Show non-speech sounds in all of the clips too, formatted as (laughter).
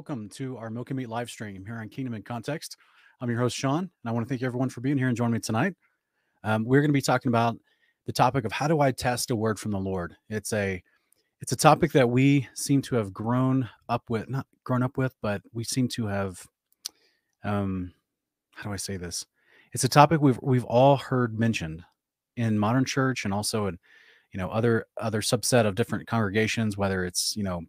welcome to our Milk and Meat live stream here on Kingdom in Context. I'm your host, Sean, and I want to thank everyone for being here and joining me tonight. Um, we're going to be talking about the topic of how do I test a word from the Lord. It's a it's a topic that we seem to have grown up with, not grown up with, but we seem to have um how do I say this? It's a topic we've we've all heard mentioned in modern church and also in you know other other subset of different congregations, whether it's you know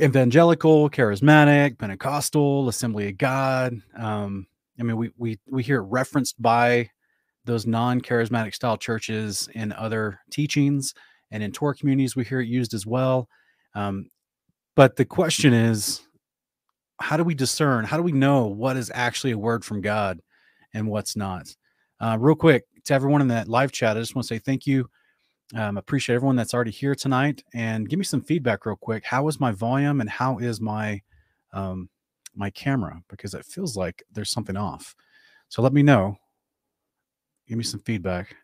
evangelical, charismatic, Pentecostal, Assembly of God. Um, I mean, we we we hear it referenced by those non-charismatic style churches in other teachings and in tour communities. We hear it used as well. Um, but the question is, how do we discern? How do we know what is actually a word from God and what's not? Uh, real quick to everyone in that live chat, I just want to say thank you um, appreciate everyone that's already here tonight, and give me some feedback real quick. How is my volume, and how is my um, my camera? Because it feels like there's something off. So let me know. Give me some feedback.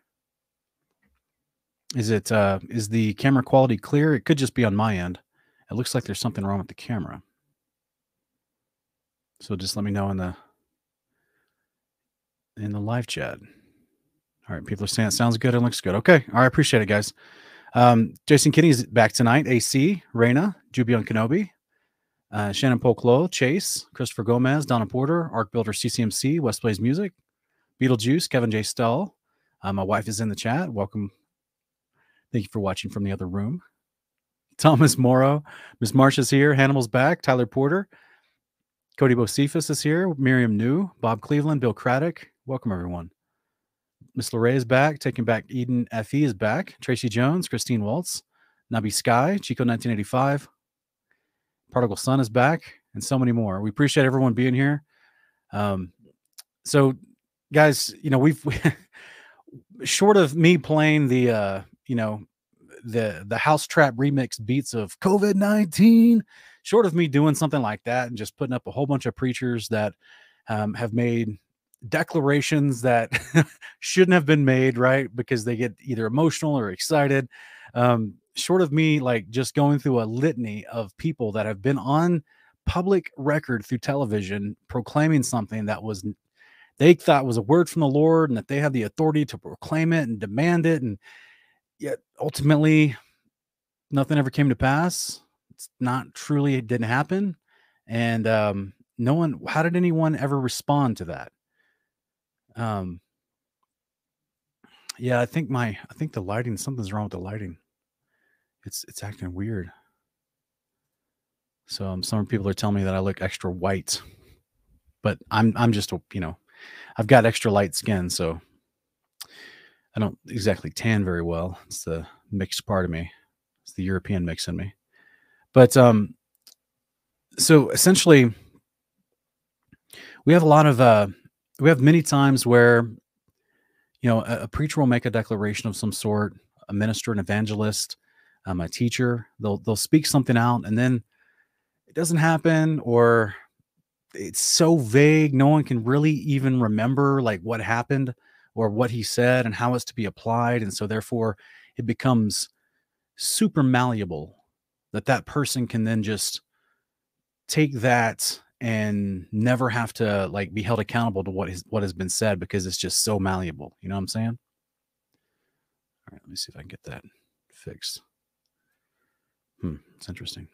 Is it uh, is the camera quality clear? It could just be on my end. It looks like there's something wrong with the camera. So just let me know in the in the live chat. All right, people are saying it sounds good and looks good. Okay, all right, appreciate it, guys. Um, Jason Kinney's back tonight. AC, Raina, Jubion Kenobi, uh, Shannon Polklo, Chase, Christopher Gomez, Donna Porter, Arc Builder CCMC, West Plays Music, Beetlejuice, Kevin J. Stull. Uh, my wife is in the chat. Welcome. Thank you for watching from the other room. (laughs) Thomas Morrow, Miss Marsha's here. Hannibal's back. Tyler Porter, Cody Bocephus is here. Miriam New, Bob Cleveland, Bill Craddock. Welcome, everyone. Miss Lorray is back. Taking back Eden Fe is back. Tracy Jones, Christine Waltz, Nabi Sky, Chico 1985. Prodigal Sun is back, and so many more. We appreciate everyone being here. Um, so, guys, you know, we've (laughs) short of me playing the, uh, you know, the the house trap remix beats of COVID nineteen, short of me doing something like that and just putting up a whole bunch of preachers that um, have made declarations that (laughs) shouldn't have been made, right? Because they get either emotional or excited. Um, short of me like just going through a litany of people that have been on public record through television proclaiming something that was they thought was a word from the Lord and that they had the authority to proclaim it and demand it. And yet ultimately nothing ever came to pass. It's not truly it didn't happen. And um no one how did anyone ever respond to that? Um, yeah, I think my I think the lighting something's wrong with the lighting. It's it's acting weird. So um, some people are telling me that I look extra white, but I'm I'm just you know, I've got extra light skin, so I don't exactly tan very well. It's the mixed part of me. It's the European mix in me. But um, so essentially, we have a lot of uh we have many times where you know a, a, preacher will make a declaration of some sort a minister an evangelist um, a teacher they'll they'll speak something out and then it doesn't happen or it's so vague no one can really even remember like what happened or what he said and how it's to be applied. And so therefore it becomes super malleable that that person can then just take that and never have to like be held accountable to what is what has been said because it's just so malleable. You know what I'm saying? All right, let me see if I can get that fixed. Hmm, it's interesting.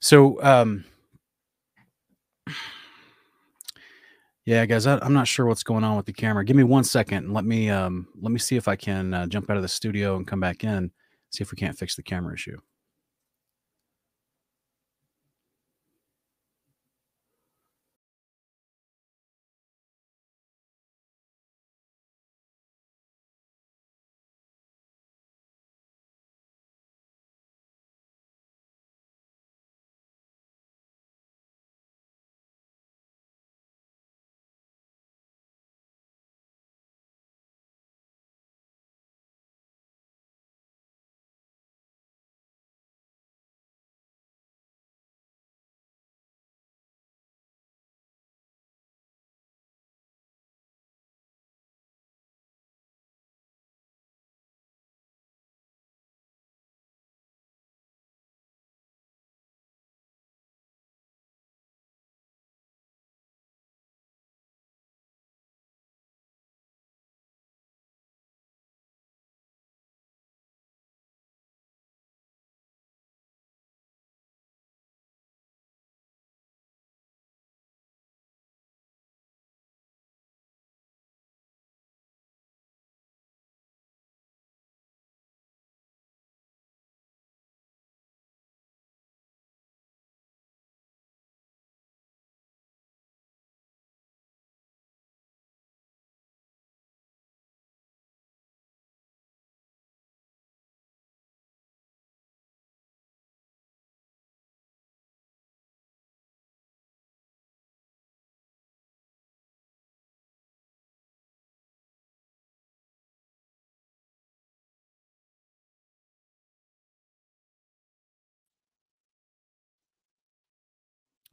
So, um, (sighs) yeah, guys, I, am not sure what's going on with the camera. Give me one second and let me um, let me see if I can uh, jump out of the studio and come back in. See if we can't fix the camera issue.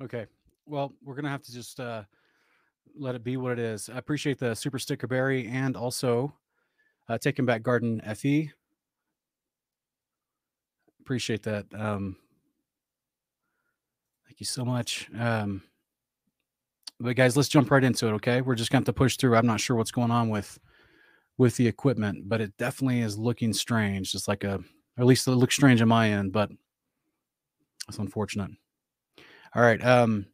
Okay. Well, we're gonna have to just uh, let it be what it is. I appreciate the super sticker berry and also uh, taking back garden fe. Appreciate that. Um, thank you so much. Um, but guys, let's jump right into it. Okay, we're just going to have to push through. I'm not sure what's going on with with the equipment, but it definitely is looking strange. Just like a, or at least it looks strange on my end, but it's unfortunate. All right. Um,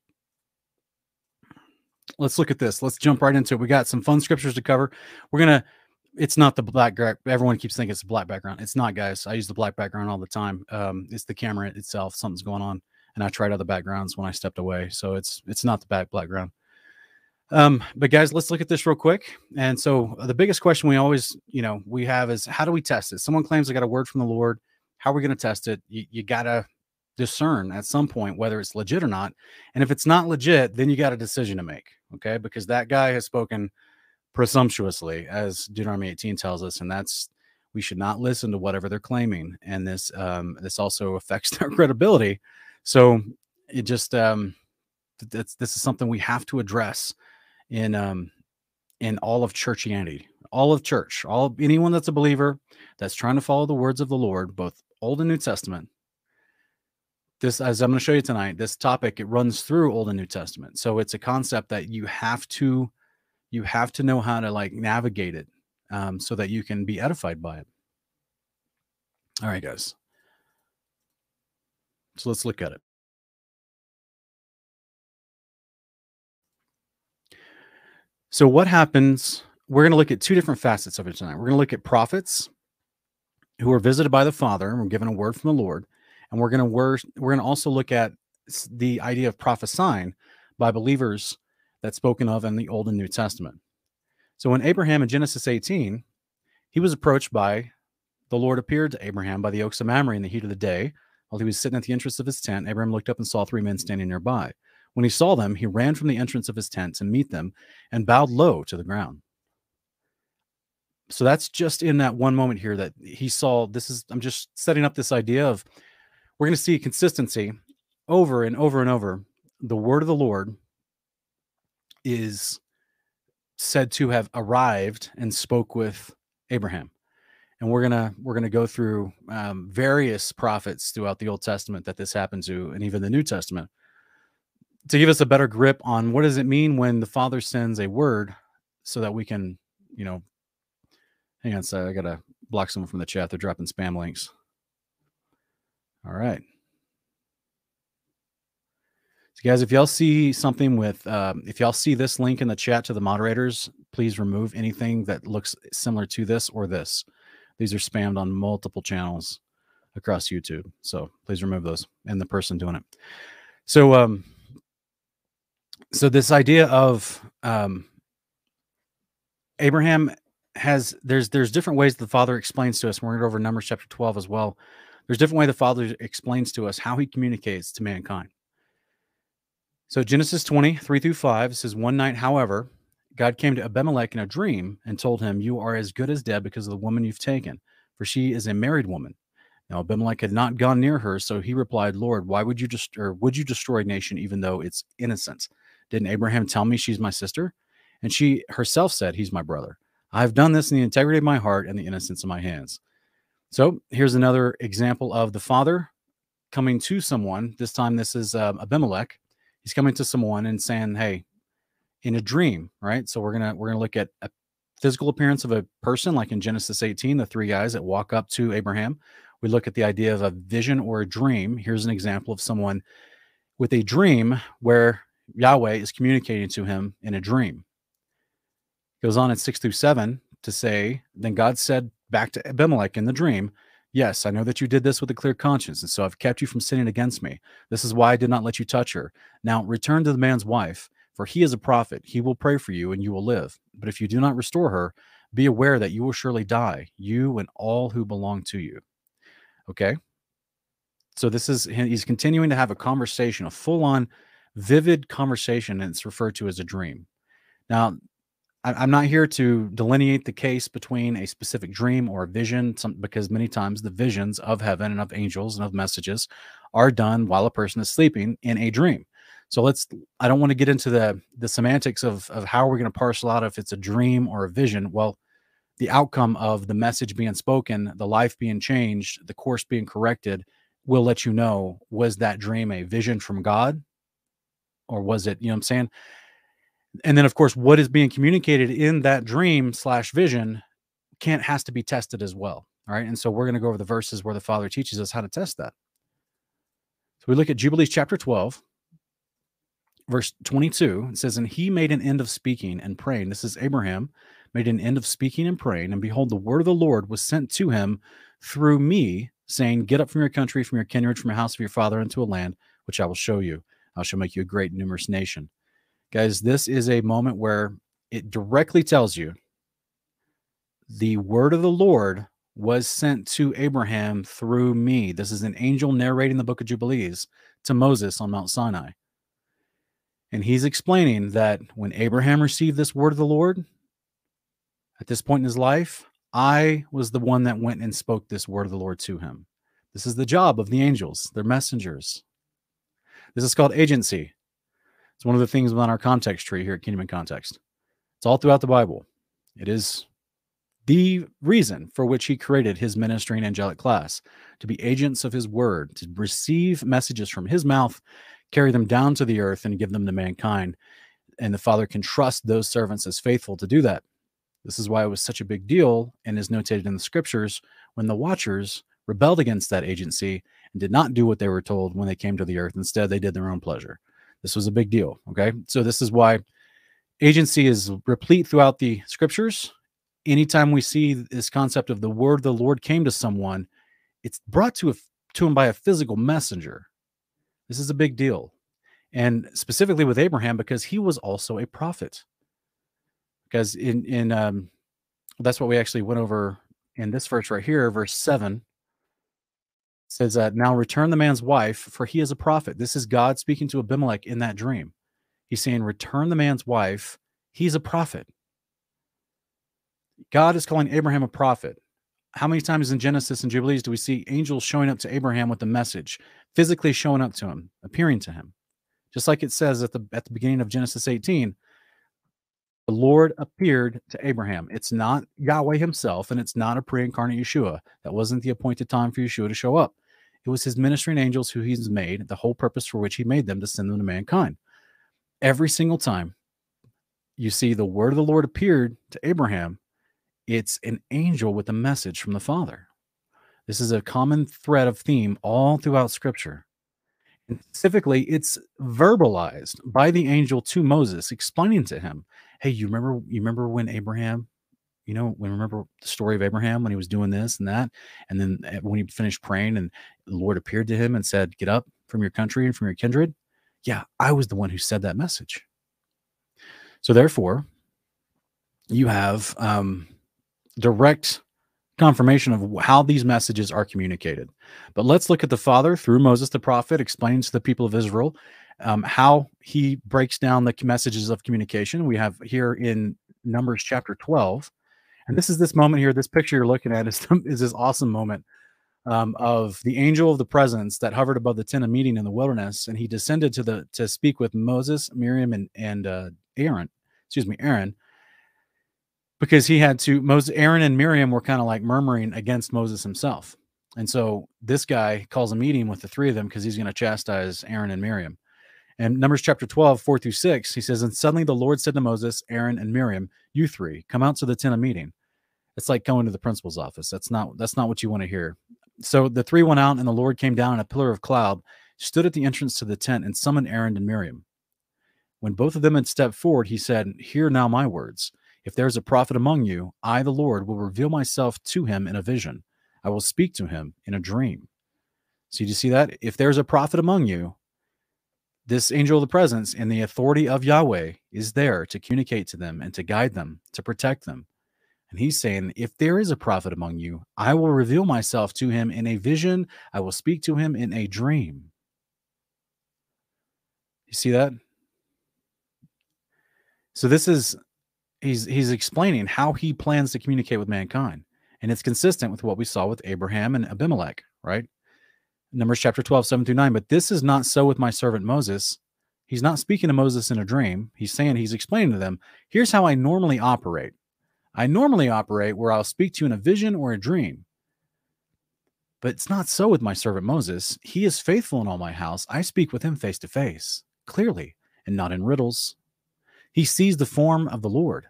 let's look at this. Let's jump right into it. We got some fun scriptures to cover. We're gonna. It's not the black. Everyone keeps thinking it's a black background. It's not, guys. I use the black background all the time. Um, it's the camera itself. Something's going on, and I tried other backgrounds when I stepped away. So it's it's not the back background. Um, but guys, let's look at this real quick. And so the biggest question we always, you know, we have is how do we test it? Someone claims they got a word from the Lord. How are we going to test it? You, you got to discern at some point whether it's legit or not. And if it's not legit, then you got a decision to make. Okay. Because that guy has spoken presumptuously, as Deuteronomy 18 tells us. And that's, we should not listen to whatever they're claiming. And this, um, this also (laughs) affects their credibility. So it just, um, that's, this is something we have to address in um in all of churchianity all of church all anyone that's a believer that's trying to follow the words of the lord both old and new testament this as i'm going to show you tonight this topic it runs through old and new testament so it's a concept that you have to you have to know how to like navigate it um, so that you can be edified by it all right guys so let's look at it So, what happens? We're going to look at two different facets of it tonight. We're going to look at prophets who are visited by the Father and were given a word from the Lord, and we're going to we're, we're going to also look at the idea of prophesying by believers that's spoken of in the Old and New Testament. So, when Abraham in Genesis 18, he was approached by the Lord appeared to Abraham by the oaks of Mamre in the heat of the day. While he was sitting at the entrance of his tent, Abraham looked up and saw three men standing nearby. When he saw them, he ran from the entrance of his tent to meet them and bowed low to the ground. So that's just in that one moment here that he saw. This is, I'm just setting up this idea of we're going to see consistency over and over and over. The word of the Lord is said to have arrived and spoke with Abraham and we're gonna we're gonna go through um, various prophets throughout the Old Testament that this happened to, and even the New Testament to give us a better grip on what does it mean when the father sends a word so that we can you know hang on so i gotta block someone from the chat they're dropping spam links all right so guys if y'all see something with um, if y'all see this link in the chat to the moderators please remove anything that looks similar to this or this these are spammed on multiple channels across youtube so please remove those and the person doing it so um so this idea of um, Abraham has there's there's different ways the Father explains to us. We're going to go over Numbers chapter 12 as well. There's a different way the Father explains to us how he communicates to mankind. So Genesis 20, 3 through 5 says, One night, however, God came to Abimelech in a dream and told him, You are as good as dead because of the woman you've taken, for she is a married woman. Now Abimelech had not gone near her, so he replied, Lord, why would you just or would you destroy a nation even though it's innocent? Didn't Abraham tell me she's my sister? And she herself said, He's my brother. I've done this in the integrity of my heart and the innocence of my hands. So here's another example of the father coming to someone. This time, this is um, Abimelech. He's coming to someone and saying, "Hey, in a dream, right?" So we're gonna we're gonna look at a physical appearance of a person, like in Genesis 18, the three guys that walk up to Abraham. We look at the idea of a vision or a dream. Here's an example of someone with a dream where Yahweh is communicating to him in a dream. Goes on in six through seven to say, Then God said back to Abimelech in the dream, Yes, I know that you did this with a clear conscience, and so I've kept you from sinning against me. This is why I did not let you touch her. Now return to the man's wife, for he is a prophet. He will pray for you, and you will live. But if you do not restore her, be aware that you will surely die, you and all who belong to you. Okay? So this is, he's continuing to have a conversation, a full on vivid conversation and it's referred to as a dream. Now, I'm not here to delineate the case between a specific dream or a vision, some, because many times the visions of heaven and of angels and of messages are done while a person is sleeping in a dream. So let's I don't want to get into the the semantics of of how we're going to parcel out if it's a dream or a vision. Well, the outcome of the message being spoken, the life being changed, the course being corrected will let you know was that dream a vision from God or was it, you know what I'm saying? And then of course what is being communicated in that dream slash vision can't has to be tested as well. All right. And so we're going to go over the verses where the Father teaches us how to test that. So we look at Jubilees chapter 12, verse 22. It says, And he made an end of speaking and praying. This is Abraham made an end of speaking and praying. And behold, the word of the Lord was sent to him through me, saying, Get up from your country, from your kindred, from your house of your father, into a land which I will show you. I shall make you a great numerous nation. Guys, this is a moment where it directly tells you the word of the Lord was sent to Abraham through me. This is an angel narrating the book of Jubilees to Moses on Mount Sinai. And he's explaining that when Abraham received this word of the Lord, at this point in his life, I was the one that went and spoke this word of the Lord to him. This is the job of the angels, they're messengers. This is called agency. It's one of the things on our context tree here at Kingdom in Context. It's all throughout the Bible. It is the reason for which he created his ministering angelic class to be agents of his word, to receive messages from his mouth, carry them down to the earth, and give them to mankind. And the Father can trust those servants as faithful to do that. This is why it was such a big deal and is notated in the scriptures when the watchers rebelled against that agency and did not do what they were told when they came to the earth. Instead, they did their own pleasure. This was a big deal. Okay. So, this is why agency is replete throughout the scriptures. Anytime we see this concept of the word the Lord came to someone, it's brought to, a, to him by a physical messenger. This is a big deal. And specifically with Abraham, because he was also a prophet because in in um that's what we actually went over in this verse right here verse 7 says that now return the man's wife for he is a prophet this is god speaking to abimelech in that dream he's saying return the man's wife he's a prophet god is calling abraham a prophet how many times in genesis and jubilees do we see angels showing up to abraham with a message physically showing up to him appearing to him just like it says at the at the beginning of genesis 18 the Lord appeared to Abraham. It's not Yahweh himself, and it's not a pre incarnate Yeshua. That wasn't the appointed time for Yeshua to show up. It was his ministering angels who he's made, the whole purpose for which he made them to send them to mankind. Every single time you see the word of the Lord appeared to Abraham, it's an angel with a message from the Father. This is a common thread of theme all throughout Scripture. And specifically, it's verbalized by the angel to Moses, explaining to him hey, you remember you remember when Abraham, you know, when remember the story of Abraham when he was doing this and that, and then eh, when he finished praying and the Lord appeared to him and said, "Get up from your country and from your kindred." Yeah, I was the one who said that message. So therefore, you have um, direct confirmation of how these messages are communicated. But let's look at the Father through Moses the prophet explains to the people of Israel um, how he breaks down the messages of communication. We have here in Numbers chapter 12. And this is this moment here. This picture you're looking at is, (laughs) is this awesome moment um, of the angel of the presence that hovered above the tent of meeting in the wilderness. And he descended to the to speak with Moses, Miriam, and, and uh, Aaron, excuse me, Aaron, because he had to Moses, Aaron and Miriam were kind of like murmuring against Moses himself. And so this guy calls a meeting with the three of them because he's going to chastise Aaron and Miriam. And Numbers chapter 12, 4 through 6, he says, And suddenly the Lord said to Moses, Aaron, and Miriam, You three, come out to the tent of meeting. It's like going to the principal's office. That's not that's not what you want to hear. So the three went out, and the Lord came down in a pillar of cloud, stood at the entrance to the tent, and summoned Aaron and Miriam. When both of them had stepped forward, he said, Hear now my words. If there is a prophet among you, I, the Lord, will reveal myself to him in a vision. I will speak to him in a dream. So, you see that? If there's a prophet among you, this angel of the presence and the authority of Yahweh is there to communicate to them and to guide them, to protect them. And he's saying, If there is a prophet among you, I will reveal myself to him in a vision, I will speak to him in a dream. You see that? So this is he's he's explaining how he plans to communicate with mankind. And it's consistent with what we saw with Abraham and Abimelech, right? Numbers chapter 12, 7 through 9. But this is not so with my servant Moses. He's not speaking to Moses in a dream. He's saying, he's explaining to them, here's how I normally operate. I normally operate where I'll speak to you in a vision or a dream. But it's not so with my servant Moses. He is faithful in all my house. I speak with him face to face, clearly, and not in riddles. He sees the form of the Lord,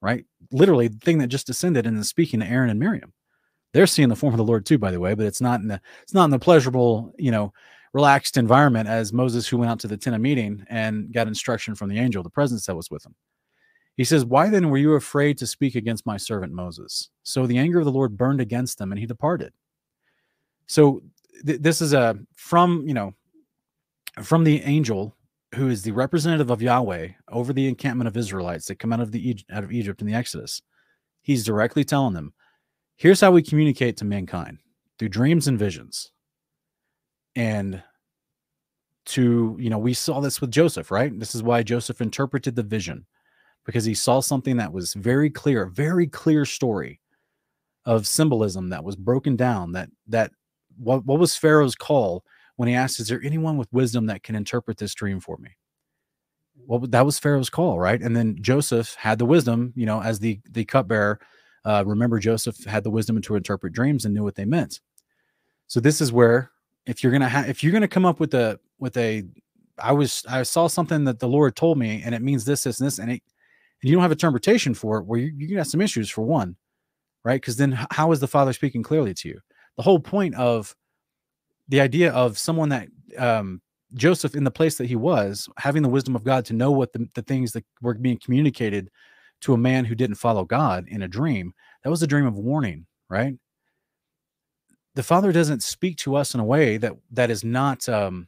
right? Literally, the thing that just descended and is speaking to Aaron and Miriam. They're seeing the form of the Lord too, by the way, but it's not in the it's not in the pleasurable, you know, relaxed environment as Moses, who went out to the tent of meeting and got instruction from the angel, the presence that was with him. He says, Why then were you afraid to speak against my servant Moses? So the anger of the Lord burned against them, and he departed. So th- this is a from you know from the angel who is the representative of Yahweh over the encampment of Israelites that come out of the out of Egypt in the Exodus. He's directly telling them, "Here's how we communicate to mankind through dreams and visions." And to you know, we saw this with Joseph, right? This is why Joseph interpreted the vision because he saw something that was very clear, very clear story of symbolism that was broken down that that what, what was Pharaoh's call when he asked, Is there anyone with wisdom that can interpret this dream for me? Well, that was Pharaoh's call, right? And then Joseph had the wisdom, you know, as the the cupbearer. Uh, remember, Joseph had the wisdom to interpret dreams and knew what they meant. So this is where, if you're gonna have, if you're gonna come up with a with a, I was I saw something that the Lord told me, and it means this, this, and this, and it, and you don't have a interpretation for it, where you, you can have some issues for one, right? Because then how is the Father speaking clearly to you? the whole point of the idea of someone that um, Joseph, in the place that he was, having the wisdom of God to know what the, the things that were being communicated to a man who didn't follow God in a dream, that was a dream of warning, right? The Father doesn't speak to us in a way that that is not um,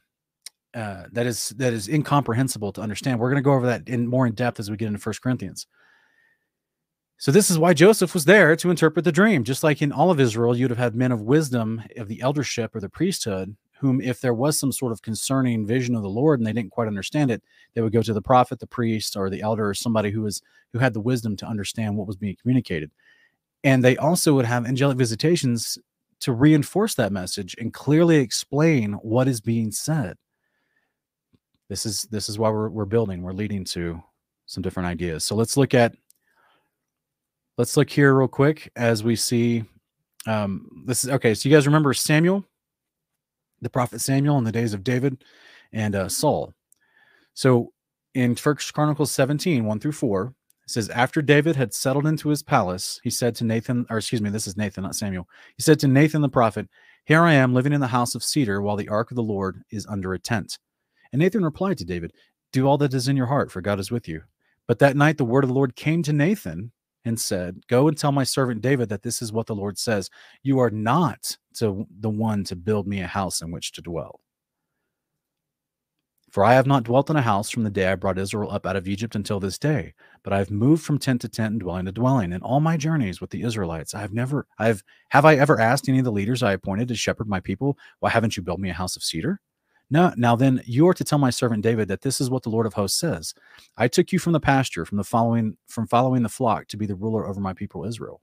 uh, that is that is incomprehensible to understand. We're going to go over that in more in depth as we get into First Corinthians. So this is why Joseph was there to interpret the dream. Just like in all of Israel, you'd have had men of wisdom of the eldership or the priesthood, whom, if there was some sort of concerning vision of the Lord and they didn't quite understand it, they would go to the prophet, the priest, or the elder, or somebody who was who had the wisdom to understand what was being communicated. And they also would have angelic visitations to reinforce that message and clearly explain what is being said. This is this is why we're we're building. We're leading to some different ideas. So let's look at let's look here real quick as we see um, this is okay. So you guys remember Samuel, the prophet Samuel in the days of David and uh, Saul. So in First Chronicles 17, 1 through 4, it says, After David had settled into his palace, he said to Nathan, or excuse me, this is Nathan, not Samuel. He said to Nathan the prophet, Here I am living in the house of cedar while the ark of the Lord is under a tent. And Nathan replied to David, Do all that is in your heart, for God is with you. But that night the word of the Lord came to Nathan and said, Go and tell my servant David that this is what the Lord says. You are not to the one to build me a house in which to dwell. For I have not dwelt in a house from the day I brought Israel up out of Egypt until this day, but I have moved from tent to tent and dwelling to dwelling. In all my journeys with the Israelites, I have never, I have, have I ever asked any of the leaders I appointed to shepherd my people, why haven't you built me a house of cedar? Now, now then you are to tell my servant David that this is what the Lord of hosts says. I took you from the pasture, from the following, from following the flock to be the ruler over my people Israel.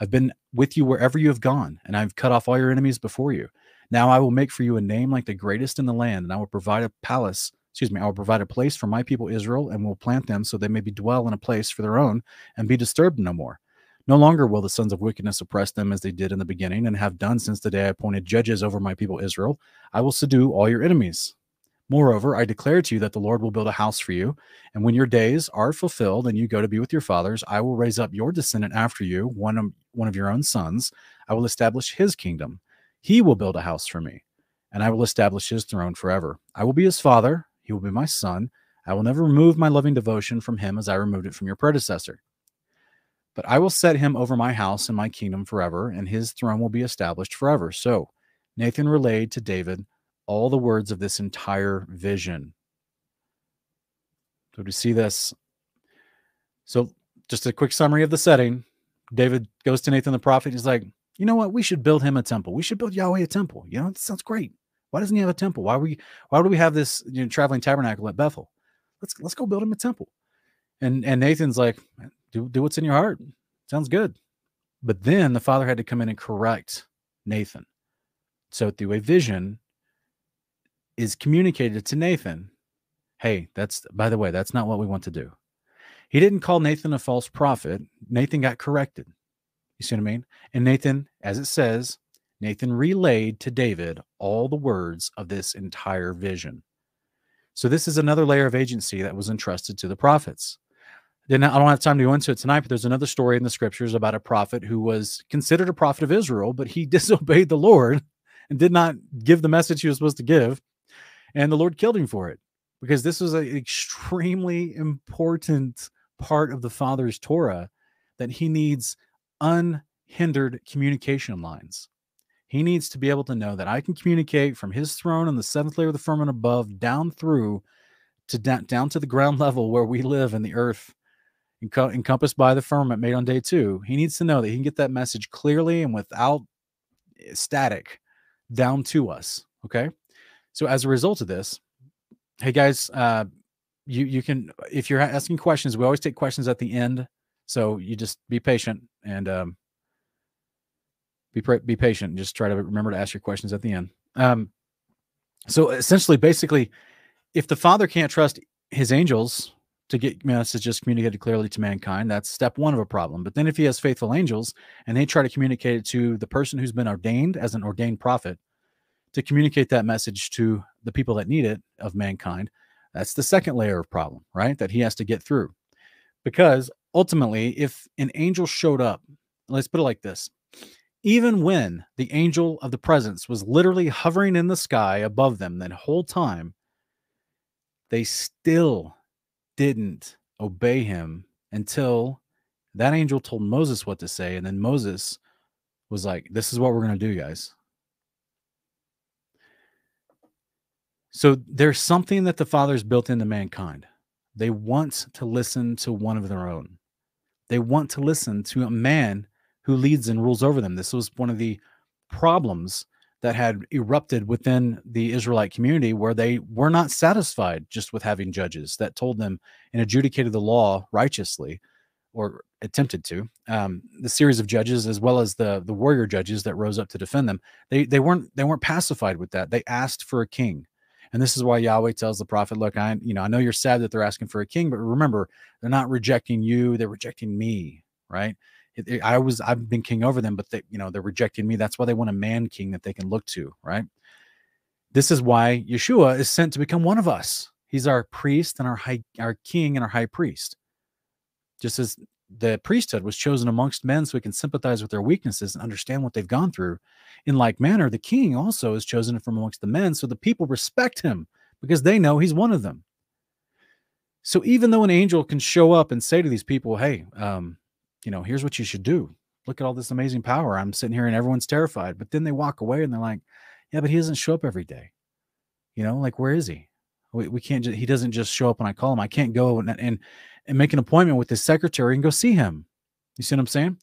I've been with you wherever you have gone, and I've cut off all your enemies before you. Now I will make for you a name like the greatest in the land, and I will provide a palace, excuse me, I will provide a place for my people Israel, and will plant them so they may be dwell in a place for their own and be disturbed no more. No longer will the sons of wickedness oppress them as they did in the beginning and have done since the day I appointed judges over my people Israel. I will subdue all your enemies. Moreover, I declare to you that the Lord will build a house for you, and when your days are fulfilled and you go to be with your fathers, I will raise up your descendant after you, one of, one of your own sons. I will establish his kingdom. He will build a house for me, and I will establish his throne forever. I will be his father, he will be my son. I will never remove my loving devotion from him as I removed it from your predecessor. But I will set him over my house and my kingdom forever, and his throne will be established forever. So Nathan relayed to David all the words of this entire vision. So to see this, so just a quick summary of the setting. David goes to Nathan the prophet. He's like, you know what? We should build him a temple. We should build Yahweh a temple. You know, that sounds great. Why doesn't he have a temple? Why we why do we have this you know, traveling tabernacle at Bethel? Let's let's go build him a temple. And and Nathan's like, do do what's in your heart. Sounds good. But then the father had to come in and correct Nathan. So through a vision is communicated to Nathan. Hey, that's by the way, that's not what we want to do. He didn't call Nathan a false prophet. Nathan got corrected. You see what I mean? And Nathan, as it says, Nathan relayed to David all the words of this entire vision. So this is another layer of agency that was entrusted to the prophets. Then I don't have time to go into it tonight, but there's another story in the scriptures about a prophet who was considered a prophet of Israel, but he (laughs) disobeyed the Lord and did not give the message he was supposed to give. And the Lord killed him for it because this was an extremely important part of the Father's Torah that he needs unhindered communication lines. He needs to be able to know that I can communicate from his throne on the seventh layer of the firmament above down through to down, down to the ground (laughs) level where we live in the earth encompassed by the firmament made on day two. He needs to know that he can get that message clearly and without eh, static down to us. Okay. So as a result of this, hey guys, uh, you you can if you're asking questions, we always take questions at the end. So you just be patient and um, be be patient. And just try to remember to ask your questions at the end. Um, so essentially, basically, if the father can't trust his angels to get messages communicated clearly to mankind, that's step one of a problem. But then if he has faithful angels and they try to communicate it to the person who's been ordained as an ordained prophet to communicate that message to the people that need it of mankind, that's the second layer of problem, right? That he has to get through. Because ultimately, if an angel showed up, let's put it like this even when the angel of the presence was literally hovering in the sky above them that whole time, they still didn't obey him until that angel told Moses what to say. And then Moses was like, This is what we're going to do, guys. So there's something that the Father's built into mankind. They want to listen to one of their own. They want to listen to a man who leads and rules over them. This was one of the problems that had erupted within the Israelite community where they were not satisfied just with having judges that told them and adjudicated the law righteously or attempted to. Um, the series of judges, as well as the the warrior judges that rose up to defend them, they they weren't they weren't pacified with that. They asked for a king. And this is why Yahweh tells the prophet, look, I you know, I know you're sad that they're asking for a king, but remember, they're not rejecting you, they're rejecting me, right? I was I've been king over them, but they you know they're rejecting me. That's why they want a man king that they can look to, right? This is why Yeshua is sent to become one of us. He's our priest and our high our king and our high priest. Just as the priesthood was chosen amongst men so we can sympathize with their weaknesses and understand what they've gone through. In like manner, the king also is chosen from amongst the men so the people respect him because they know he's one of them. So even though an angel can show up and say to these people, "Hey, um, you know, here's what you should do. Look at all this amazing power. I'm sitting here and everyone's terrified. But then they walk away and they're like, yeah, but he doesn't show up every day. You know, like where is he? We, we can't. Just, he doesn't just show up when I call him. I can't go and, and and make an appointment with his secretary and go see him. You see what I'm saying?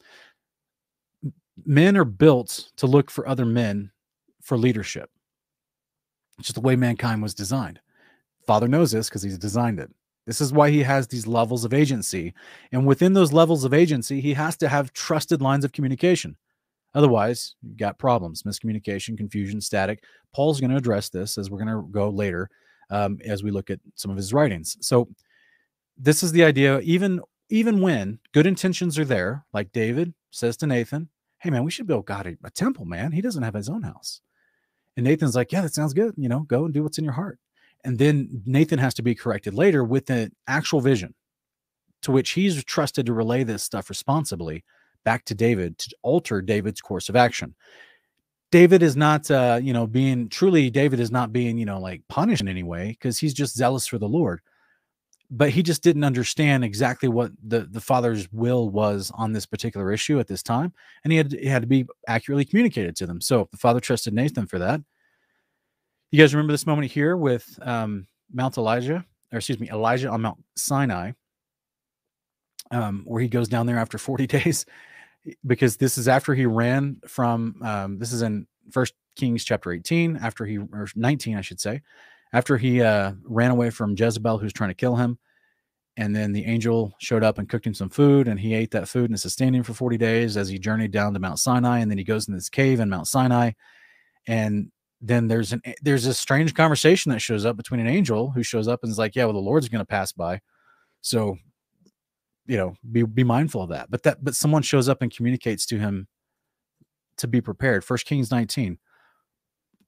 Men are built to look for other men for leadership. It's just the way mankind was designed. Father knows this because he's designed it. This is why he has these levels of agency. And within those levels of agency, he has to have trusted lines of communication. Otherwise, you've got problems, miscommunication, confusion, static. Paul's going to address this as we're going to go later um, as we look at some of his writings. So, this is the idea. Even even when good intentions are there, like David says to Nathan, "Hey, man, we should build God a, a temple, man. He doesn't have his own house." And Nathan's like, "Yeah, that sounds good. You know, go and do what's in your heart." And then Nathan has to be corrected later with an actual vision to which he's trusted to relay this stuff responsibly back to David to alter David's course of action. David is not, uh, you know, being truly, David is not being, you know, like punished in any way because he's just zealous for the Lord. But he just didn't understand exactly what the, the father's will was on this particular issue at this time. And he had, had to be accurately communicated to them. So the father trusted Nathan for that. You guys remember this moment here with um, Mount Elijah, or excuse me, Elijah on Mount Sinai, um, where he goes down there after (laughs) 40 days, because this is after he ran from, um, this is in First Kings chapter 18, after he, or 19, I should say, after he uh, ran away from Jezebel, who's trying to kill him. And then the angel showed up and cooked him some food, and he ate that food and sustained him for 40 days as he journeyed down to Mount Sinai. And then he goes in this cave in Mount Sinai. And then there's an there's a strange conversation that shows up between an angel who shows up and is like, yeah, well, the Lord's going to pass by, so you know, be be mindful of that. But that but someone shows up and communicates to him to be prepared. First Kings 19,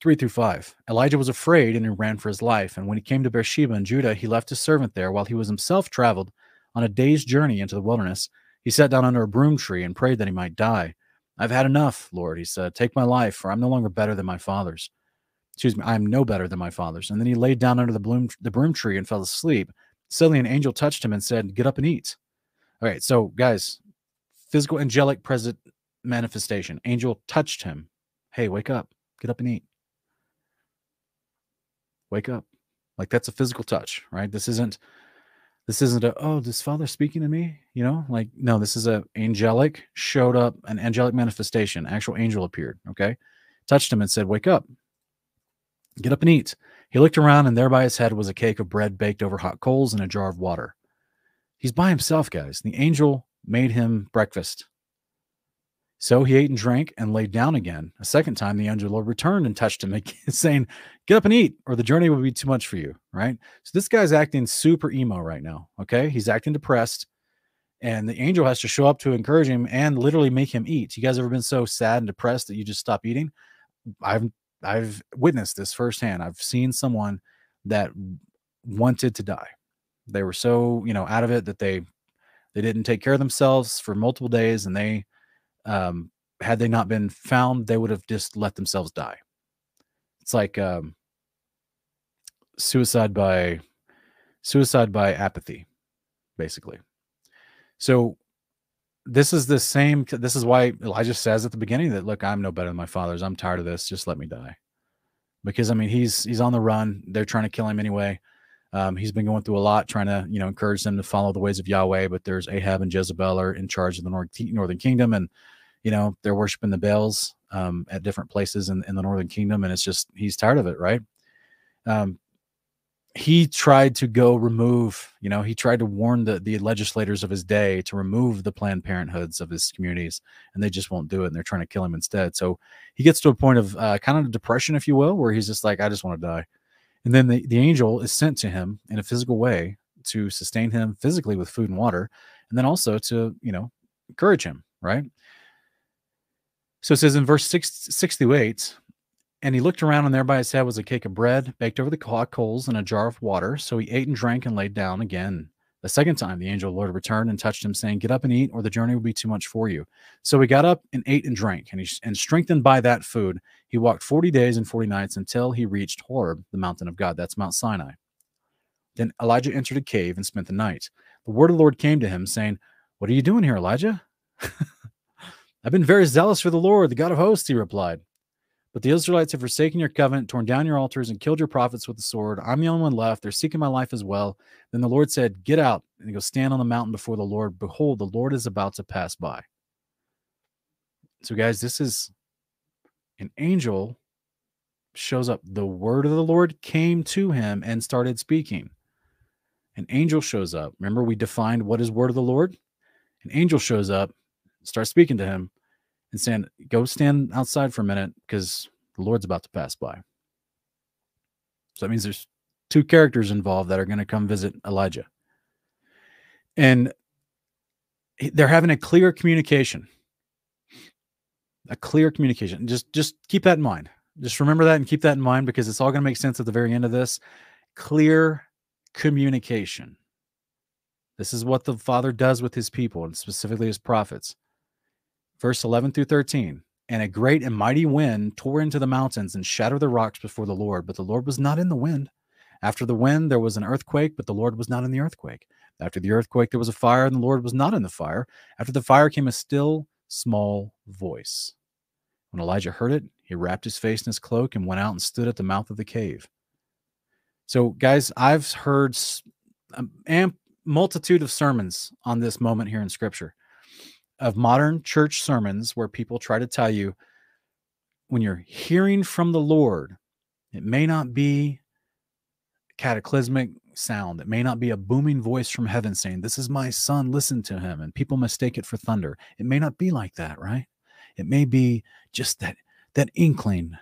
3 through 5. Elijah was afraid and he ran for his life. And when he came to Beersheba in Judah, he left his servant there while he was himself traveled on a day's journey into the wilderness. He sat down under a broom tree and prayed that he might die. I've had enough, Lord, he said. Take my life, for I'm no longer better than my father's. Excuse me, I am no better than my father's. And then he laid down under the, bloom, the broom tree and fell asleep. Suddenly, an angel touched him and said, Get up and eat. All right, so guys, physical angelic present manifestation. Angel touched him. Hey, wake up. Get up and eat. Wake up. Like that's a physical touch, right? This isn't this isn't a oh, this father speaking to me? You know, like no, this is a angelic showed up, an angelic manifestation. Actual angel appeared, okay? Touched him and said, "Wake up. Get up and eat." He looked around and there by his head was a cake of bread baked over hot coals and a jar of water. He's by himself, guys. The angel made him breakfast. So he ate and drank and laid down again. A second time, the angel returned and touched him, (laughs) saying, Get up and eat, or the journey will be too much for you. Right? So this guy's acting super emo right now. Okay. He's acting depressed. And the angel has to show up to encourage him and literally make him eat. You guys ever been so sad and depressed that you just stop eating? I've I've witnessed this firsthand. I've seen someone that wanted to die. They were so, you know, out of it that they they didn't take care of themselves for multiple days and they um, had they not been found, they would have just let themselves die. It's like um, suicide by suicide by apathy, basically. So this is the same. This is why Elijah says at the beginning that, look, I'm no better than my fathers. I'm tired of this. Just let me die. Because I mean, he's he's on the run. They're trying to kill him anyway. Um, he's been going through a lot, trying to you know encourage them to follow the ways of Yahweh. But there's Ahab and Jezebel are in charge of the north, northern kingdom, and you know, they're worshiping the Baals um, at different places in, in the Northern Kingdom. And it's just, he's tired of it, right? Um, he tried to go remove, you know, he tried to warn the, the legislators of his day to remove the Planned Parenthoods of his communities, and they just won't do it. And they're trying to kill him instead. So he gets to a point of uh, kind of depression, if you will, where he's just like, I just want to die. And then the, the angel is sent to him in a physical way to sustain him physically with food and water, and then also to, you know, encourage him, right? So it says in verse 6, 6 through 8, and he looked around, and there by his head was a cake of bread baked over the hot coals and a jar of water. So he ate and drank and laid down again. The second time, the angel of the Lord returned and touched him, saying, Get up and eat, or the journey will be too much for you. So he got up and ate and drank, and, he, and strengthened by that food, he walked 40 days and 40 nights until he reached Horeb, the mountain of God. That's Mount Sinai. Then Elijah entered a cave and spent the night. The word of the Lord came to him, saying, What are you doing here, Elijah? (laughs) I've been very zealous for the Lord, the God of hosts, he replied. But the Israelites have forsaken your covenant, torn down your altars, and killed your prophets with the sword. I'm the only one left. They're seeking my life as well. Then the Lord said, Get out and go stand on the mountain before the Lord. Behold, the Lord is about to pass by. So, guys, this is an angel shows up. The word of the Lord came to him and started speaking. An angel shows up. Remember, we defined what is word of the Lord? An angel shows up, starts speaking to him and saying, Go stand outside for a minute because the Lord's about to pass by. So that means there's two characters involved that are going to come visit Elijah. And they're having a clear communication. A clear communication. Just just keep that in mind. Just remember that and keep that in mind because it's all going to make sense at the very end of this. Clear communication. This is what the Father does with his people and specifically his prophets verse 11 through 13. And a great and mighty wind tore into the mountains and shattered the rocks before the Lord, but the Lord was not in the wind. After the wind, there was an earthquake, but the Lord was not in the earthquake. After the earthquake, there was a fire, and the Lord was not in the fire. After the fire came a still, small voice. When Elijah heard it, he wrapped his face in his cloak and went out and stood at the mouth of the cave. So, guys, I've heard a multitude of sermons on this moment here in Scripture of modern church sermons where people try to tell you when you're hearing from the Lord, it may not be cataclysmic sound. It may not be a booming voice from heaven saying, This is my son, listen to him. And people mistake it for thunder. It may not be like that, right? It may be just that that inkling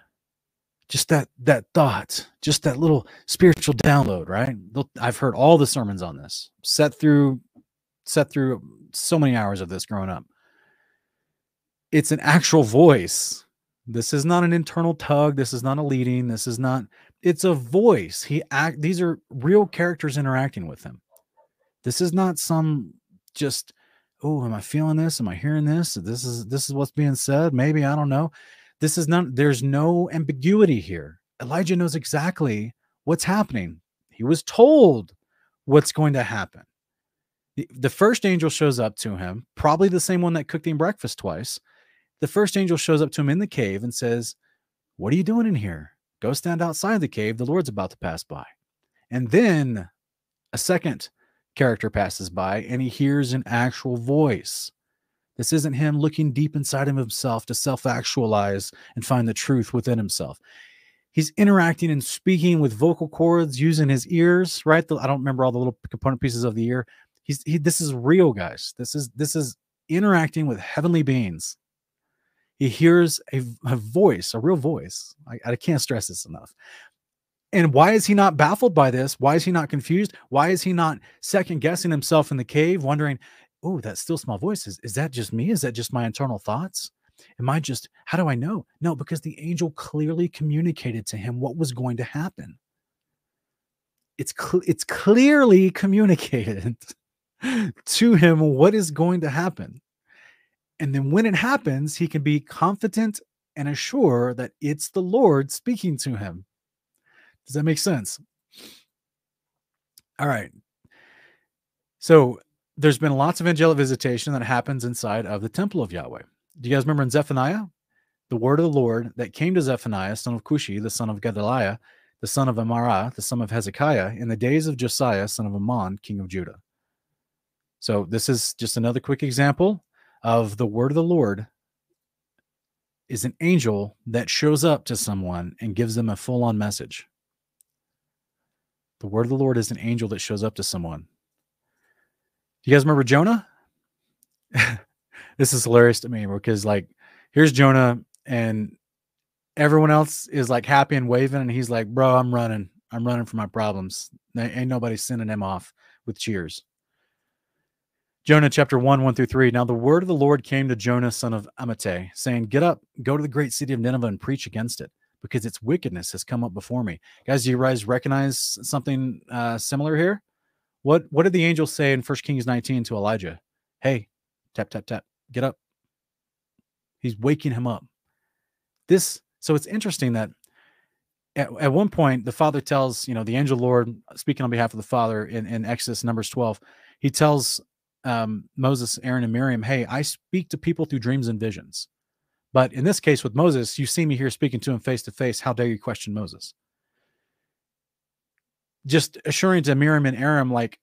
just that that thought just that little spiritual download right i've heard all the sermons on this set through set through so many hours of this growing up. It's an actual voice. This is not an internal tug. This is not a leading. This is not it's a voice. He act these are real characters interacting with him. This is not some just oh am i feeling this? Am i hearing this? This is this is what's being said. Maybe i don't know. This is not, there's no ambiguity here. Elijah knows exactly what's happening. He was told what's going to happen. The, the first angel shows up to him, probably the same one that cooked him breakfast twice. The first angel shows up to him in the cave and says, What are you doing in here? Go stand outside the cave. The Lord's about to pass by. And then a second character passes by and he hears an actual voice. This isn't him looking deep inside of himself to self actualize and find the truth within himself. He's interacting and speaking with vocal cords using his ears, right? I don't remember all the little component pieces of the ear. He's he, this is real, guys. This is this is interacting with heavenly beings. He hears a, a voice, a real voice. I, I can't stress this enough. And why is he not baffled by this? Why is he not confused? Why is he not second guessing himself in the cave, wondering, oh, that still small voice is, is that just me? Is that just my internal thoughts? Am I just, how do I know? No, because the angel clearly communicated to him what was going to happen. It's, cl- it's clearly communicated (laughs) to him what is going to happen. And then when it happens, he can be confident and assure that it's the Lord speaking to him. Does that make sense? All right. So there's been lots of angelic visitation that happens inside of the temple of Yahweh. Do you guys remember in Zephaniah? The word of the Lord that came to Zephaniah, son of Cushi, the son of Gedaliah, the son of Amariah, the son of Hezekiah, in the days of Josiah, son of Amon, king of Judah. So this is just another quick example of the word of the Lord is an angel that shows up to someone and gives them a full-on message. The word of the Lord is an angel that shows up to someone you guys remember Jonah? (laughs) this is hilarious to me because like here's Jonah and everyone else is like happy and waving and he's like, "Bro, I'm running. I'm running from my problems. Ain't nobody sending him off with cheers." Jonah chapter 1, 1 through 3. Now the word of the Lord came to Jonah, son of Amittai, saying, Get up, go to the great city of Nineveh and preach against it, because its wickedness has come up before me. Guys, do you guys recognize something uh, similar here? What what did the angel say in First Kings 19 to Elijah? Hey, tap tap tap, get up. He's waking him up. This so it's interesting that at, at one point the father tells, you know, the angel Lord speaking on behalf of the father in, in Exodus Numbers 12, he tells um, Moses, Aaron, and Miriam, hey, I speak to people through dreams and visions. But in this case with Moses, you see me here speaking to him face to face. How dare you question Moses? just assuring to Miriam and Aaron, like,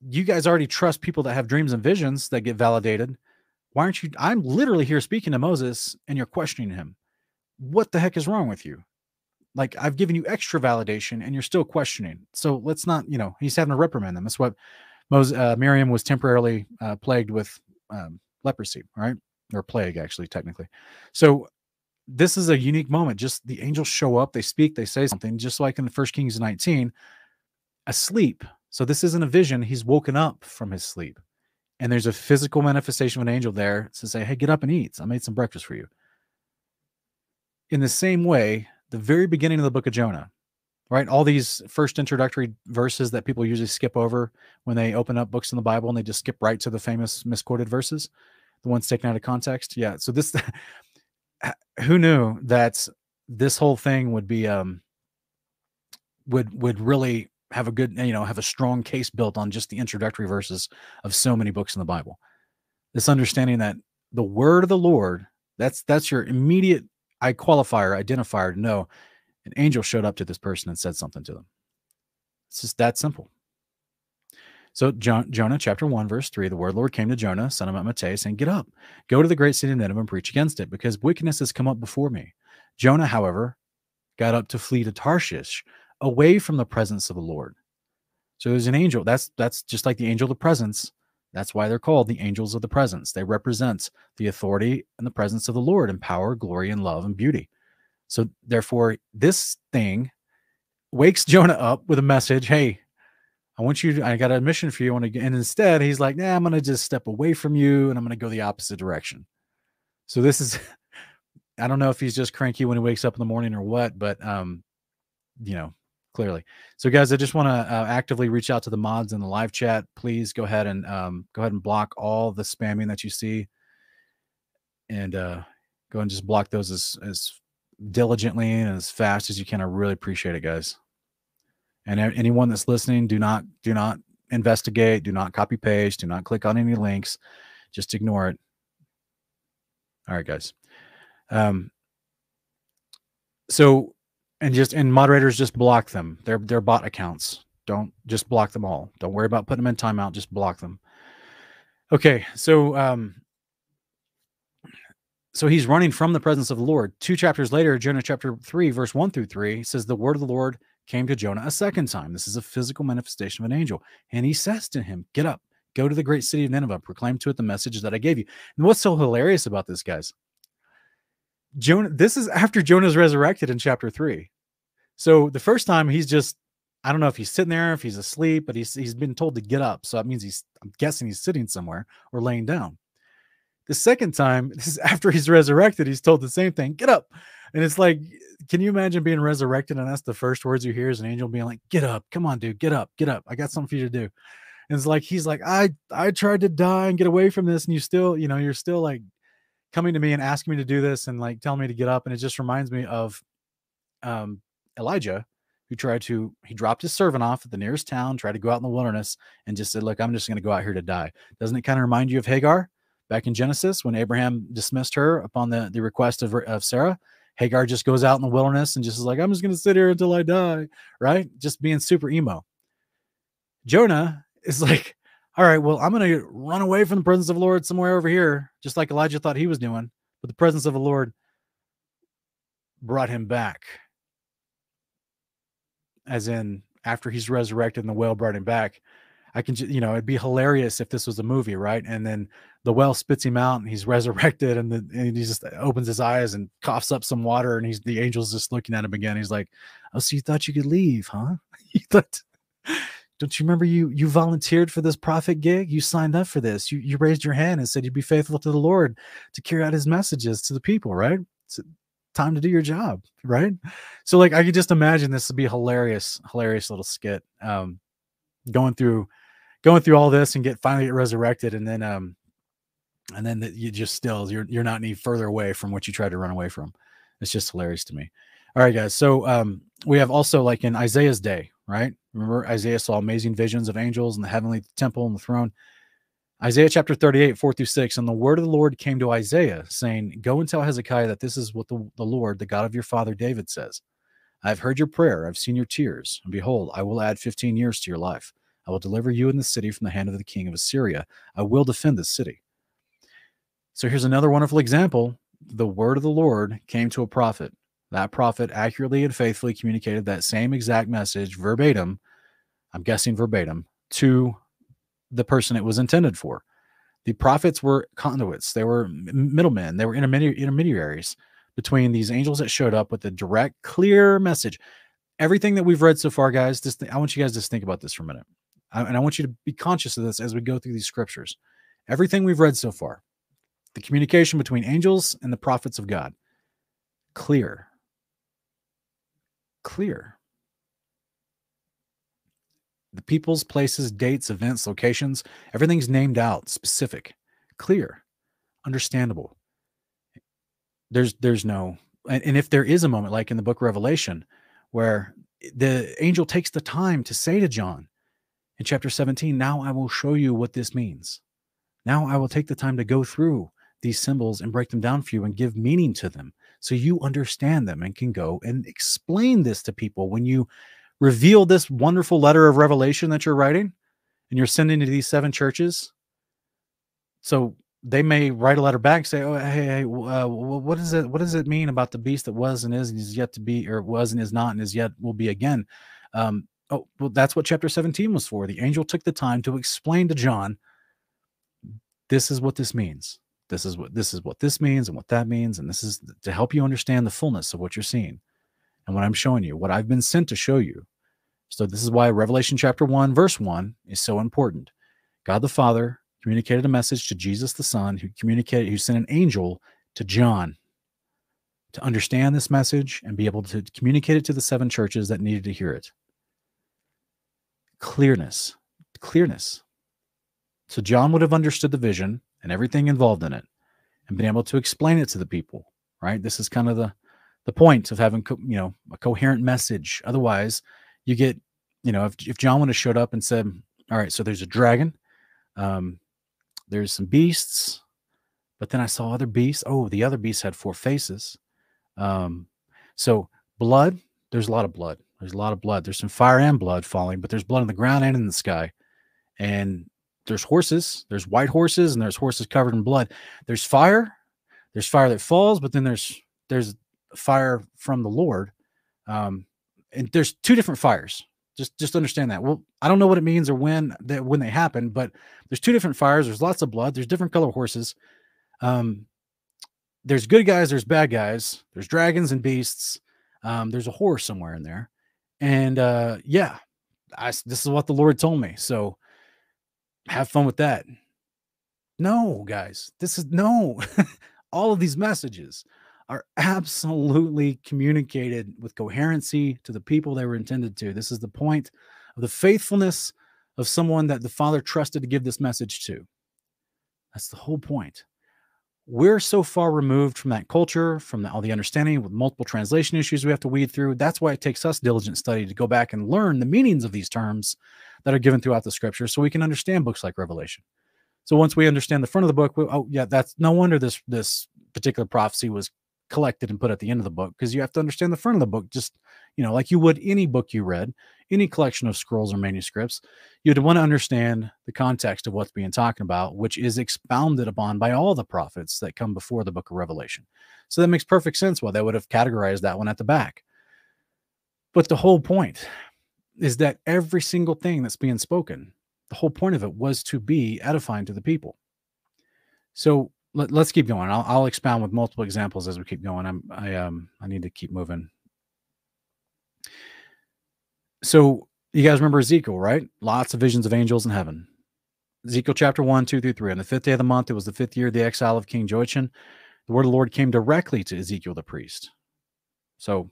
you guys already trust people that have dreams and visions that get validated. Why aren't you? I'm literally here speaking to Moses and you're questioning him. What the heck is wrong with you? Like, I've given you extra validation and you're still questioning. So let's not, you know, he's having to reprimand them. That's what Uh, Miriam was temporarily uh, plagued with um, leprosy, right? Or plague, actually, technically. So this is a unique moment. Just the angels show up, they speak, they say something, just like in the First Kings 19, asleep. So this isn't a vision. He's woken up from his sleep. And there's a physical manifestation of an angel there to say, Hey, get up and eat. I made some breakfast for you. In the same way, the very beginning of the book of Jonah, right? All these first introductory verses that people usually skip over when they open up books in the Bible and they just skip right to the famous misquoted verses, the ones taken out of context. Yeah. So this (laughs) who knew that this whole thing would be um would would really have a good you know have a strong case built on just the introductory verses of so many books in the bible this understanding that the word of the lord that's that's your immediate i qualifier identifier to know an angel showed up to this person and said something to them it's just that simple so Jonah chapter 1, verse 3, the word Lord came to Jonah, son of Amittai, saying, Get up, go to the great city of Nineveh and preach against it, because wickedness has come up before me. Jonah, however, got up to flee to Tarshish, away from the presence of the Lord. So there's an angel. That's that's just like the angel of the presence. That's why they're called the angels of the presence. They represent the authority and the presence of the Lord in power, glory, and love and beauty. So therefore, this thing wakes Jonah up with a message. Hey, I want you. To, I got a mission for you. I. And instead, he's like, Nah, I'm to just step away from you, and I'm to go the opposite direction. So this is. (laughs) I don't know if he's just cranky when he wakes up in the morning or what, but um, you know, clearly. So, guys, I just want to uh, actively reach out to the mods in the live chat. Please go ahead and um, go ahead and block all the spamming that you see, and uh, go and just block those as as diligently and as fast as you can. I really appreciate it, guys. And anyone that's listening, do not do not investigate, do not copy paste, do not click on any links, just ignore it. All right, guys. Um, so and just and moderators just block them. They're they're bot accounts. Don't just block them all. Don't worry about putting them in timeout. Just block them. Okay, so um, so he's running from the presence of the Lord. Two chapters later, Jonah chapter three, verse one through three says, "The word of the Lord came to Jonah a second time. This is a physical manifestation of an angel, and he says to him, Get up, go to the great city of Nineveh, proclaim to it the message that I gave you." And what's so hilarious about this, guys? Jonah, this is after Jonah's resurrected in chapter three. So the first time he's just, I don't know if he's sitting there, if he's asleep, but he's he's been told to get up. So that means he's, I'm guessing he's sitting somewhere or laying down. The second time, (laughs) this is after he's resurrected, he's told the same thing, get up. And it's like, can you imagine being resurrected? And that's the first words you hear is an angel being like, get up, come on, dude, get up, get up. I got something for you to do. And it's like, he's like, I, I tried to die and get away from this. And you still, you know, you're still like coming to me and asking me to do this and like telling me to get up. And it just reminds me of um, Elijah, who tried to, he dropped his servant off at the nearest town, tried to go out in the wilderness and just said, Look, I'm just going to go out here to die. Doesn't it kind of remind you of Hagar back in Genesis when Abraham dismissed her upon the, the request of, of Sarah? Hagar just goes out in the wilderness and just is like, I'm just going to sit here until I die, right? Just being super emo. Jonah is like, all right, well, I'm going to run away from the presence of the Lord somewhere over here, just like Elijah thought he was doing. But the presence of the Lord brought him back. As in, after he's resurrected and the whale brought him back. I can, you know, it'd be hilarious if this was a movie, right? And then the well spits him out and he's (laughs) resurrected and, the, and he just opens his eyes and coughs up some water and he's the angel's just looking at him again. He's like, Oh, so you thought you could leave, huh? (laughs) you thought don't you remember you you volunteered for this prophet gig? You signed up for this. You you raised your hand and said you'd be faithful to the Lord to carry out his messages to the people, right? It's time to do your job, right? So like I could just imagine this would be hilarious, hilarious little skit. Um going through going through all this and get finally get resurrected and then um and then the, you just still you're you're not any further away from what you tried to run away from. It's just hilarious to me. All right, guys. So um we have also like in Isaiah's day, right? Remember, Isaiah saw amazing visions of angels and the heavenly temple and the throne. Isaiah chapter 38, 4 through 6. And the word of the Lord came to Isaiah, saying, Go and tell Hezekiah that this is what the, the Lord, the God of your father David, says. I have heard your prayer, I've seen your tears, and behold, I will add 15 years to your life. I will deliver you and the city from the hand of the king of Assyria. I will defend this city. So here's another wonderful example. The word of the Lord came to a prophet. That prophet accurately and faithfully communicated that same exact message verbatim, I'm guessing verbatim, to the person it was intended for. The prophets were conduits, they were middlemen, they were intermediaries between these angels that showed up with a direct, clear message. Everything that we've read so far, guys, I want you guys to think about this for a minute. And I want you to be conscious of this as we go through these scriptures. Everything we've read so far, the communication between angels and the prophets of God, clear, clear. The people's, places, dates, events, locations, everything's named out, specific, clear, understandable. There's there's no and, and if there is a moment like in the book Revelation where the angel takes the time to say to John in chapter 17, now I will show you what this means. Now I will take the time to go through these symbols and break them down for you and give meaning to them so you understand them and can go and explain this to people when you reveal this wonderful letter of revelation that you're writing and you're sending to these seven churches so they may write a letter back and say oh hey, hey uh, what is it what does it mean about the beast that was and is and is yet to be or was and is not and is yet will be again um, oh well that's what chapter 17 was for. The angel took the time to explain to john this is what this means. This is what this is what this means and what that means and this is to help you understand the fullness of what you're seeing and what i'm showing you what i've been sent to show you. So this is why revelation chapter 1 verse 1 is so important. God the father communicated a message to jesus the son who communicated who sent an angel to john to understand this message and be able to communicate it to the seven churches that needed to hear it clearness clearness. So john would have understood the vision and everything involved in it and been able to explain it to the people right? This is kind of the the point of having co- you know a coherent message. Otherwise you get you know if, if john would have showed up and said all right so there's a dragon um there's some beasts but then i saw other beasts. Oh the other beasts had four faces. Um so blood there's a lot of blood there's a lot of blood there's some fire and blood falling but there's blood on the ground and in the sky and there's horses, there's white horses, and there's horses covered in blood. There's fire, there's fire that falls, but then there's there's fire from the Lord. Um, and there's two different fires. Just just understand that. Well, I don't know what it means or when that when they happen, but there's two different fires. There's lots of blood. There's different color horses. Um, there's good guys. There's bad guys. There's dragons and beasts. Um, there's a horse somewhere in there, and uh, yeah, I, this is what the Lord told me. So have fun with that. No, guys, this is no. (laughs) All of these messages are absolutely communicated with coherency to the people they were intended to. This is the point of the faithfulness of someone that the Father trusted to give this message to. That's the whole point. We're so far removed from that culture, from the, all the understanding with multiple translation issues we have to weed through. That's why it takes us diligent study to go back and learn the meanings of these terms that are given throughout the scripture so we can understand books like Revelation. So once we understand the front of the book, we, oh yeah, that's no wonder this this particular prophecy was collected and put at the end of the book because you have to understand the front of the book just you know like you would any book you read any collection of scrolls or manuscripts you'd want to understand the context of what's being talked about which is expounded upon by all the prophets that come before the book of revelation so that makes perfect sense why they would have categorized that one at the back but the whole point is that every single thing that's being spoken, the whole point of it was to be edifying to the people. So let, us keep going. I'll, I'll, expound with multiple examples as we keep going. I'm I um I need to keep moving. So you guys remember Ezekiel, right? Lots of visions of angels in heaven. Ezekiel chapter 1, 2 through 3. On the fifth day of the month, it was the fifth year of the exile of King Joachim. The word of the Lord came directly to Ezekiel the priest. So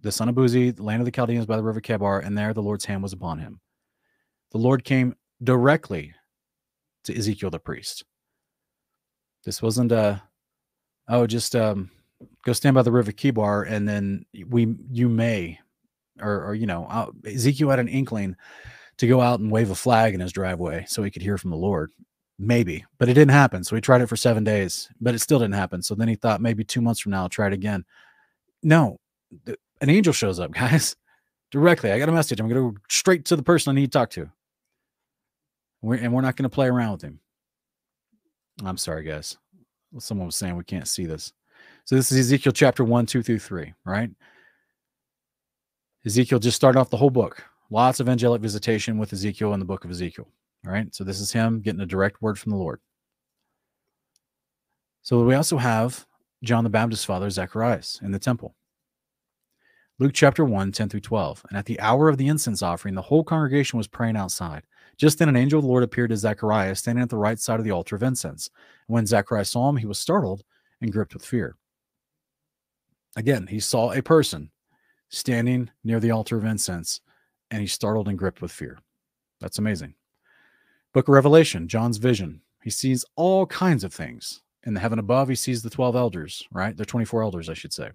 the son of Buzi, the land of the Chaldeans by the river Kebar, and there the Lord's hand was upon him. The Lord came directly to Ezekiel the priest. This wasn't a, oh, just um, go stand by the river Chebar, and then we you may, or, or you know, uh, Ezekiel had an inkling to go out and wave a flag in his driveway so he could hear from the Lord. Maybe, but it didn't happen. So he tried it for seven days, but it still didn't happen. So then he thought maybe two months from now I'll try it again. No, an angel shows up, (laughs) guys, directly. I got a message. I'm going to go straight to the person I need to talk to. We're, and we're not going to play around with him. I'm sorry, guys. Someone was saying we can't see this. So this is Ezekiel chapter 1, 2 through 3, right? Ezekiel just started off the whole book. Lots of angelic visitation with Ezekiel in the book of Ezekiel. All right. So this is him getting a direct word from the Lord. So we also have John the Baptist's father, Zacharias, in the temple. Luke chapter 1, 10 through 12. And at the hour of the incense offering, the whole congregation was praying outside. Just then, an angel of the Lord appeared to Zacharias, standing at the right side of the altar of incense. When Zacharias saw him, he was startled and gripped with fear. Again, he saw a person standing near the altar of incense, and he startled and gripped with fear. That's amazing. Book of Revelation, John's vision. He sees all kinds of things. In the heaven above, he sees the 12 elders, right? They're 24 elders, I should say.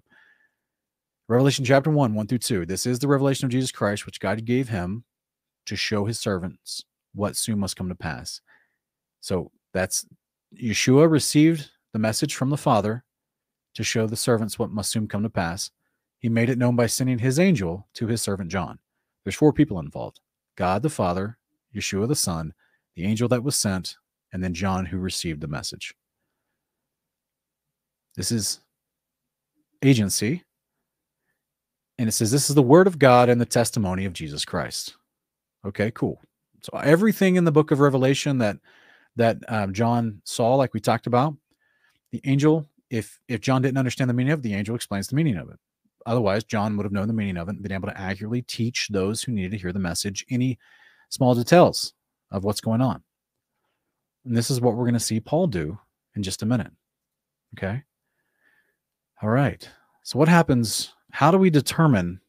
Revelation chapter 1, 1 through 2. This is the revelation of Jesus Christ, which God gave him to show his servants what soon must come to pass. So that's Yeshua received the message from the Father to show the servants what must soon come to pass. He made it known by sending his angel to his servant John. There's four people involved God the Father, Yeshua the Son, the angel that was sent, and then John who received the message. This is agency and it says this is the word of God and the testimony of Jesus Christ. Okay, cool. So everything in the book of Revelation that that um, John saw, like we talked about, The angel, if if John didn't understand the meaning of it, the angel explains the meaning of it. Otherwise, John would have known the meaning of it and been able to accurately teach those who needed to hear the message any small details of what's going on. And this is what we're going to see Paul do in just a minute. Okay. All right. So, what happens? How do we determine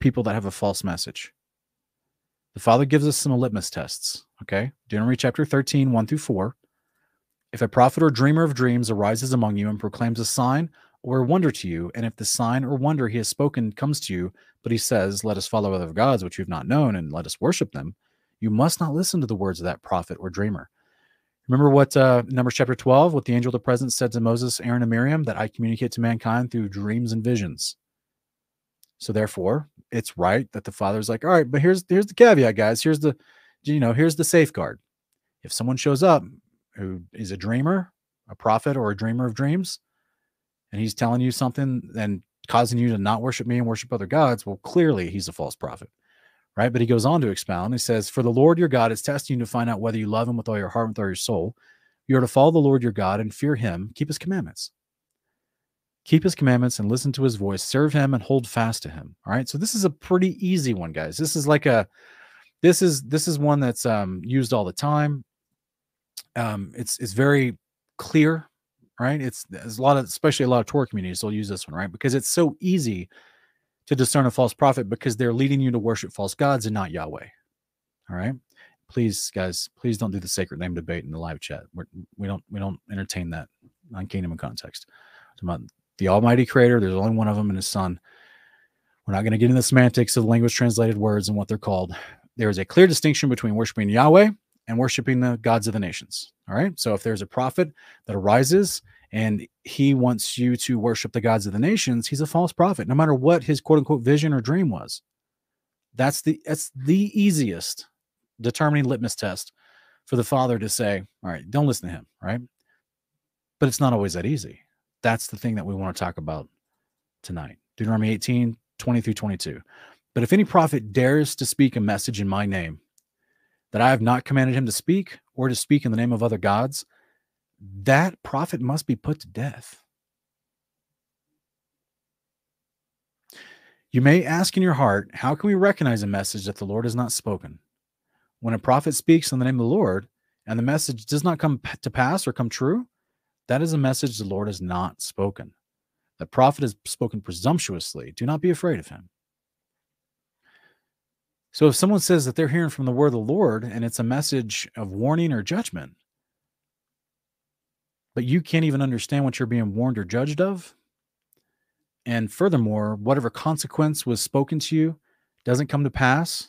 people that have a false message? The Father gives us some litmus tests. Okay. Deuteronomy chapter 13, 1 through 4. If a prophet or dreamer of dreams arises among you and proclaims a sign or a wonder to you, and if the sign or wonder he has spoken comes to you, but he says, Let us follow other gods which you've not known, and let us worship them, you must not listen to the words of that prophet or dreamer. Remember what uh, Numbers chapter 12, what the angel of the presence said to Moses, Aaron, and Miriam, that I communicate to mankind through dreams and visions. So therefore, it's right that the father's like, all right, but here's here's the caveat, guys. Here's the, you know, here's the safeguard. If someone shows up who is a dreamer, a prophet, or a dreamer of dreams, and he's telling you something and causing you to not worship me and worship other gods, well, clearly he's a false prophet right? But he goes on to expound. He says, For the Lord your God is testing you to find out whether you love him with all your heart and with all your soul. You are to follow the Lord your God and fear him, keep his commandments. Keep his commandments and listen to his voice, serve him and hold fast to him. All right. So this is a pretty easy one, guys. This is like a this is this is one that's um used all the time. Um, it's it's very clear, right? It's there's a lot of especially a lot of Torah communities will use this one, right? Because it's so easy to discern a false prophet because they're leading you to worship false gods and not Yahweh. All right. Please, guys, please don't do the sacred name debate in the live chat. We're, we don't we don't entertain that on Kingdom and Context. The Almighty Creator. There's only one of them, and His Son. We're not going to get into the semantics of language translated words and what they're called. There is a clear distinction between worshiping Yahweh and worshiping the gods of the nations. All right. So if there's a prophet that arises and he wants you to worship the gods of the nations, he's a false prophet, no matter what his quote unquote vision or dream was. That's the that's the easiest determining litmus test for the father to say, all right, don't listen to him, right? But it's not always that easy. That's the thing that we want to talk about tonight. Deuteronomy 18, 20 through 22. But if any prophet dares to speak a message in my name that I have not commanded him to speak, or to speak in the name of other gods, that prophet must be put to death. You may ask in your heart, How can we recognize a message that the Lord has not spoken? When a prophet speaks in the name of the Lord and the message does not come to pass or come true, that is a message the Lord has not spoken. The prophet has spoken presumptuously. Do not be afraid of him. So if someone says that they're hearing from the word of the Lord and it's a message of warning or judgment, but you can't even understand what you're being warned or judged of. And furthermore, whatever consequence was spoken to you doesn't come to pass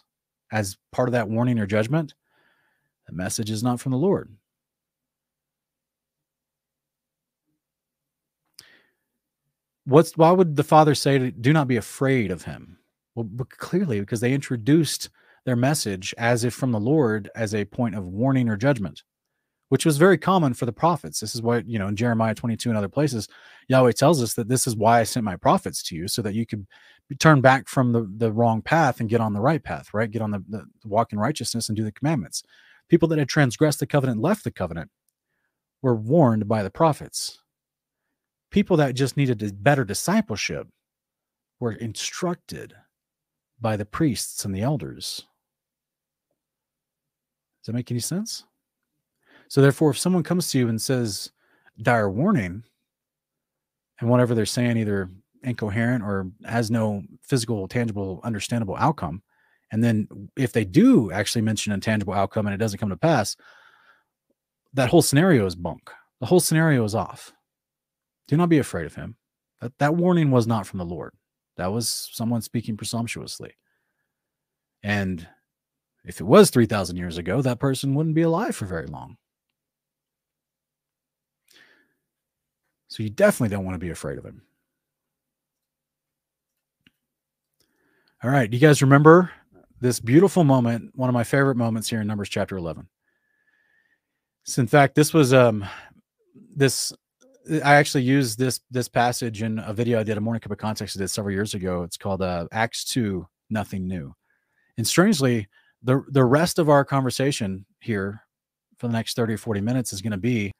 as part of that warning or judgment, the message is not from the Lord. What's why would the father say to do not be afraid of him? Well, clearly because they introduced their message as if from the Lord as a point of warning or judgment which was very common for the prophets. This is what, you know, in Jeremiah 22 and other places, Yahweh tells us that this is why I sent my prophets to you so that you could turn back from the, the wrong path and get on the right path, right? Get on the, the walk in righteousness and do the commandments. People that had transgressed the covenant, left the covenant, were warned by the prophets. People that just needed better discipleship were instructed by the priests and the elders. Does that make any sense? So therefore, if someone comes to you and says dire warning, and whatever they're saying either incoherent or has no physical, tangible, understandable outcome, and then if they do actually mention a tangible outcome and it doesn't come to pass, that whole scenario is bunk. The whole scenario is off. Do not be afraid of him. That, that warning was not from the Lord. That was someone speaking presumptuously. And if it was 3,000 years ago, that person wouldn't be alive for very long. So you definitely don't want to be afraid of him. All right. Do you guys remember this beautiful moment? One of my favorite moments here in Numbers chapter 11. So in fact, this was um this I actually used this this passage in a video I did a morning cup of context I did several years ago. It's called uh, Acts 2 Nothing New. And strangely, the the rest of our conversation here for the next 30 or 40 minutes is going to be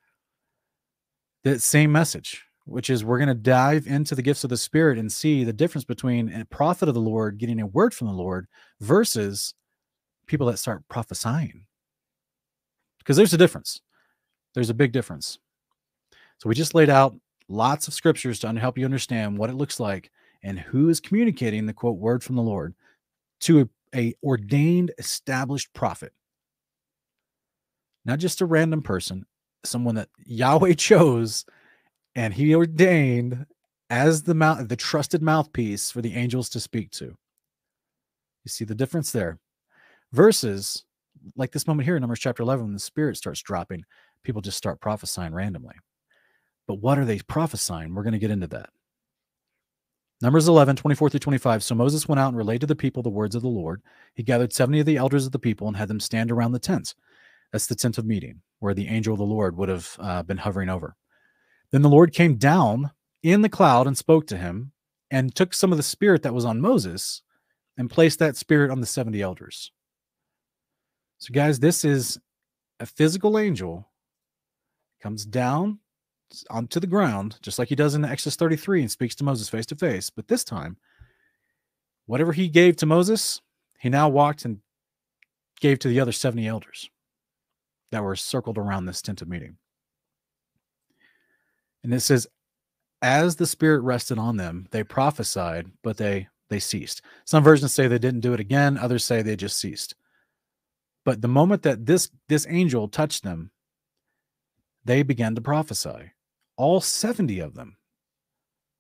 the same message, which is we're going to dive into the gifts of the Spirit and see the difference between a prophet of the Lord getting a word from the Lord versus people that start prophesying. Because there's a difference. There's a big difference. So we just laid out lots of scriptures to help you understand what it looks like and who is communicating the quote word from the Lord to a, a ordained established prophet. Not just a random person, someone that (laughs) Yahweh chose and he ordained as the mouth the trusted mouthpiece for the angels to speak to. You see the difference there. Versus like this moment here in Numbers chapter 11, when the spirit starts dropping, people just start prophesying randomly. But what are they prophesying? We're going to get into that. Numbers 11, 24 through 25. So Moses went out and relayed to the people the words of the Lord. He gathered 70 of the elders of the people and had them stand around the tent. That's the tent of meeting, where the angel of the Lord would have uh, been hovering over. Then the Lord came down in the cloud and spoke to him and took some of the spirit that was on Moses and placed that spirit on the 70 elders. So, guys, this is a physical angel comes down onto the ground, just like he does in Exodus 33 and speaks to Moses face to face. But this time, whatever he gave to Moses, he now walked and gave to the other 70 elders that were circled around this tent of meeting. And it says, as the spirit rested on them, they prophesied, but they they ceased. Some versions say they didn't do it again, others say they just ceased. But the moment that this this angel touched them, they began to prophesy. All 70 of them.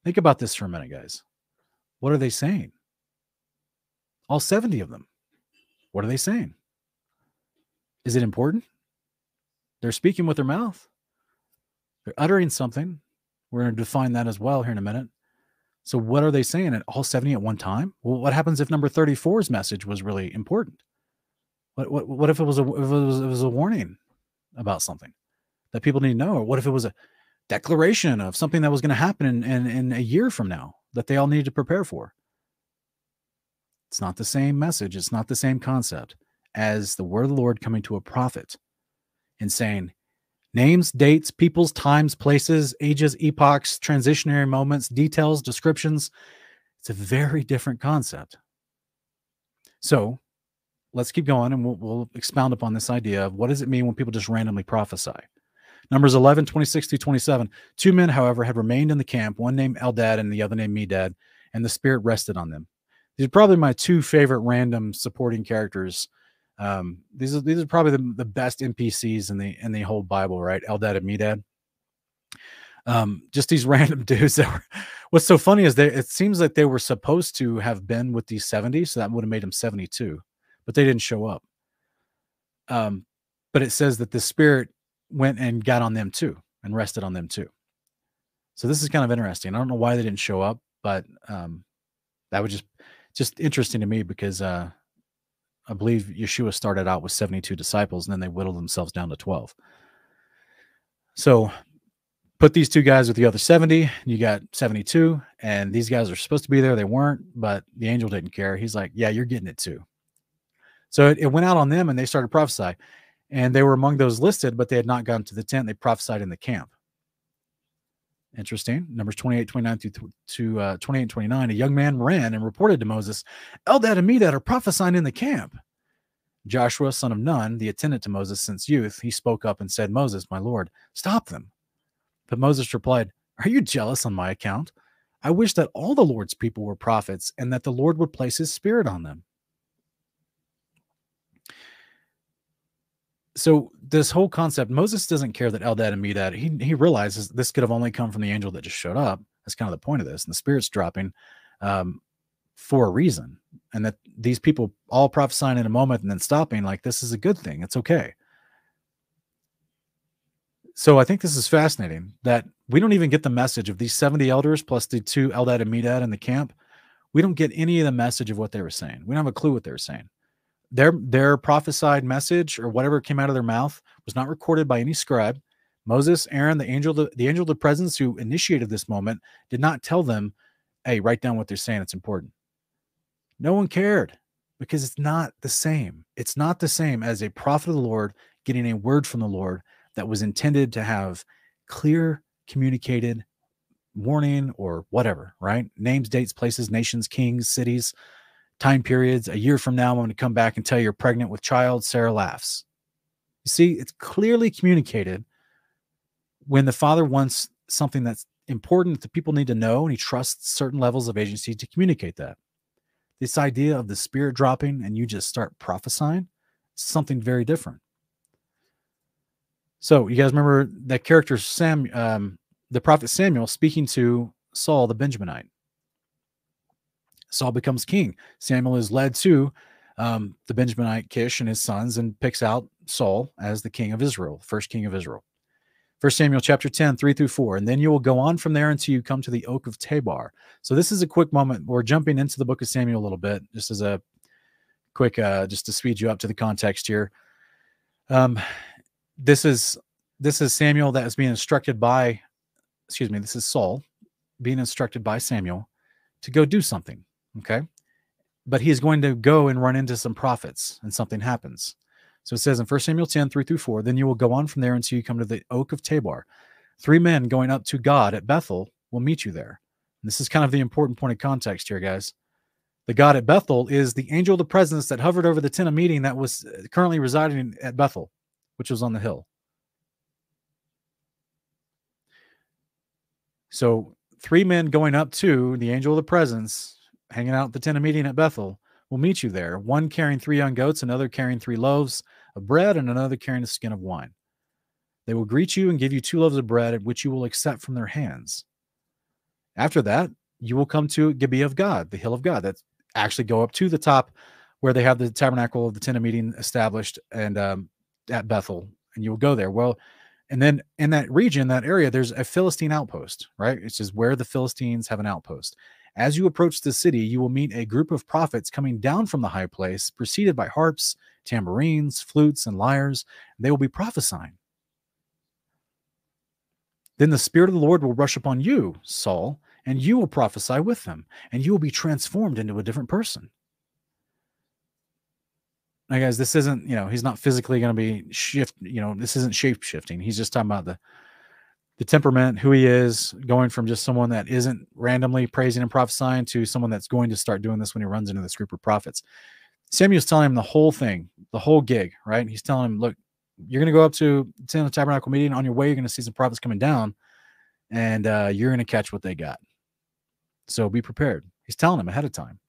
Think about this for a minute, guys. What are they saying? All 70 of them. What are they saying? Is it important? They're speaking with their mouth. They're uttering something. We're going to define that as well here in a minute. So, what are they saying at all 70 at one time? Well, what happens if number 34's message was really important? What, what, what if it was a if it was, it was a warning about something that people need to know? Or what if it was a declaration of something that was going to happen in, in, in a year from now that they all needed to prepare for? It's not the same message. It's not the same concept as the word of the Lord coming to a prophet and saying, Names, dates, peoples, times, places, ages, epochs, transitionary moments, details, descriptions. It's a very different concept. So let's keep going and we'll, we'll expound upon this idea of what does it mean when people just randomly prophesy. Numbers 11, 26 through 27. Two men, however, had remained in the camp, one named Eldad and the other named Medad, and the Spirit rested on them. These are probably my two favorite random supporting characters um, these are these are probably the, the best NPCs in the in the whole Bible, right? Eldad and Medad. Um, just these (laughs) random dudes that were. What's so funny is that it seems like they were supposed to have been with these 70, so that would have made them 72, but they didn't show up. Um, but it says that the Spirit went and got on them too and rested on them too. So this is kind of interesting. I don't know why they didn't show up, but um, that was just just interesting to me because uh, I believe Yeshua started out with 72 disciples and then they whittled themselves down to 12. So put these two guys with the other 70, you got 72, and these guys are supposed to be there. They weren't, but the angel didn't care. He's like, Yeah, you're getting it too. So it, it went out on them and they started prophesying. And they were among those listed, but they had not gone to the tent. They prophesied in the camp. Interesting. Numbers 28, 29 through to uh, 28 and 29. A young man ran and reported to Moses, Eldad and Medad are prophesying in the camp. Joshua, son of Nun, the attendant to Moses since youth, he spoke up and said, Moses, my Lord, stop them. But Moses replied, Are you jealous on my account? I wish that all the Lord's people were prophets and that the Lord would place his spirit on them. So this whole concept, Moses doesn't care that Eldad and Medad. He he realizes this could have only come from the angel that just showed up. That's kind of the point of this, and the spirit's dropping um, for a reason, and that these people all prophesying in a moment and then stopping, like this is a good thing. It's okay. So I think this is fascinating that we don't even get the message of these 70 elders plus the two Eldad and Medad in the camp. We don't get any of the message of what they were saying. We don't have a clue what they were saying their their prophesied message or whatever came out of their mouth was not recorded by any scribe. Moses, Aaron, the angel, the, the angel of the presence who initiated this moment, did not tell them, "Hey, write down what they're saying. It's important." No one cared because it's not the same. It's not the same as a prophet of the Lord getting a word from the Lord that was intended to have clear communicated warning or whatever, right? Names, dates, places, nations, kings, cities, time periods. A year from now, I'm going to come back and tell you you're pregnant with child. Sarah laughs. You see, it's clearly communicated when the father wants something that's important that people need to know and he trusts certain levels of agency to communicate that. This idea of the spirit dropping and you just start prophesying something very different. So you guys remember that character Sam, um, the prophet Samuel, speaking to Saul the Benjaminite. Saul becomes king. Samuel is led to um, the Benjaminite Kish and his sons and picks out Saul as the king of Israel, first king of Israel. First Samuel chapter 10, 3 through 4. And then you will go on from there until you come to the oak of Tabor. So this is a quick moment. We're jumping into the book of Samuel a little bit, just as a quick, uh, just to speed you up to the context here. Um, this is this is Samuel that is being instructed by, excuse me, this is Saul being instructed by Samuel to go do something. Okay. But he is going to go and run into some prophets and something happens. So it says in 1 Samuel 10, 3 through 4, then you will go on from there until you come to the oak of Tabor. Three men going up to God at Bethel will meet you there. And this is kind of the important point of context here, guys. The God at Bethel is the angel of the presence that hovered over the tent of meeting that was uh, currently residing at Bethel, which was on the hill. So three men going up to the angel of the presence, hanging out at the tent of meeting at Bethel, We'll meet you there. One carrying three young goats, another carrying three loaves of bread, and another carrying a skin of wine. They will greet you and give you two loaves of bread, which you will accept from their hands. After that, you will come to Gibeah of God, the hill of God. That actually go up to the top where they have the tabernacle of the tent of meeting established and um, at Bethel, and you will go there. Well, and then in that region, that area, there's a Philistine outpost, right? It's just where the Philistines have an outpost. As you approach the city, you will meet a group of prophets coming down from the high place, preceded by harps, tambourines, flutes, and lyres. They will be prophesying. Then the Spirit of the Lord will rush upon you, Saul, and you will prophesy with them, and you will be transformed into a different person. Now, guys, this isn't, you know, he's not physically going to be shift, you know, this isn't shape shifting. He's just talking about the the temperament, who he is, going from just someone that isn't randomly praising and prophesying to someone that's going to start doing this when he runs into this group of prophets. Samuel's telling him the whole thing, the whole gig, right? He's telling him, look, you're going to go up to the tabernacle meeting. On your way, you're going to see some prophets coming down, and uh, you're going to catch what they got. So be prepared. He's telling him ahead of time.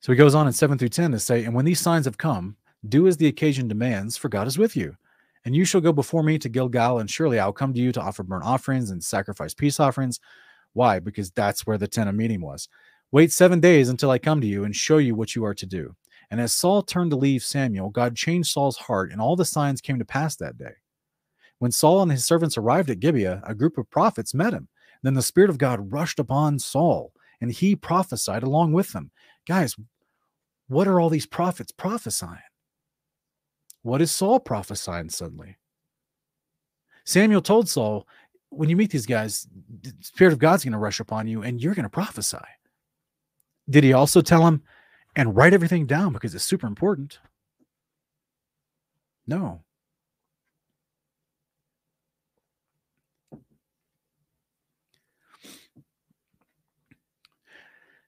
So he goes on in 7 through 10 to say, And when these signs have come, do as the occasion demands, for God is with you. And you shall go before me to Gilgal, and surely I'll come to you to offer burnt offerings and sacrifice peace offerings. Why? Because that's where the tent of meeting was. Wait seven days until I come to you and show you what you are to do. And as Saul turned to leave Samuel, God changed Saul's heart, and all the signs came to pass that day. When Saul and his servants arrived at Gibeah, a group of prophets met him. Then the Spirit of God rushed upon Saul, and he prophesied along with them. Guys, what are all these prophets prophesying? What is Saul prophesying suddenly? Samuel told Saul, when you meet these guys, the Spirit of God's going to rush upon you and you're going to prophesy. Did he also tell him, and write everything down because it's super important? No.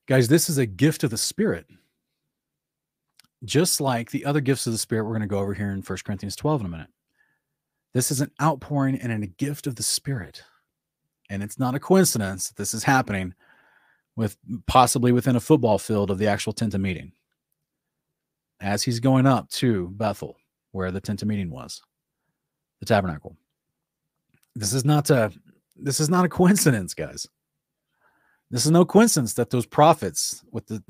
Guys, this is a gift of the Spirit just like the other gifts of the Spirit, we're going to go over here in 1 Corinthians 12 in a minute. This is an outpouring and a gift of the Spirit. And it's not a coincidence that this is happening with possibly within a football field of the actual tent of meeting. As he's going up to Bethel, where the tent of meeting was, the tabernacle. This is not a this is not a coincidence, guys. This is no coincidence that those prophets with the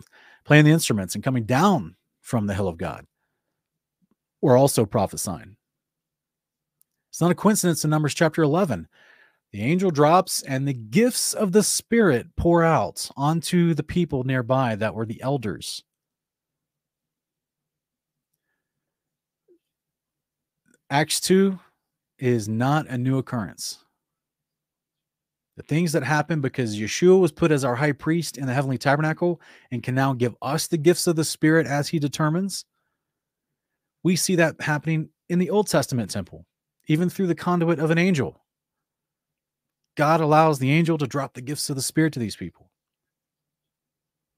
playing the instruments and coming down from the hill of God. We're also prophesying. It's not a coincidence in Numbers chapter 11. The angel drops and the gifts of the Spirit pour out onto the people nearby that were the elders. Acts 2 is not a new occurrence. The things that happen because Yeshua was put as our high priest in the heavenly tabernacle and can now give us the gifts of the Spirit as he determines. We see that happening in the Old Testament temple, even through the conduit of an angel, God allows the angel to drop the gifts of the Spirit to these people.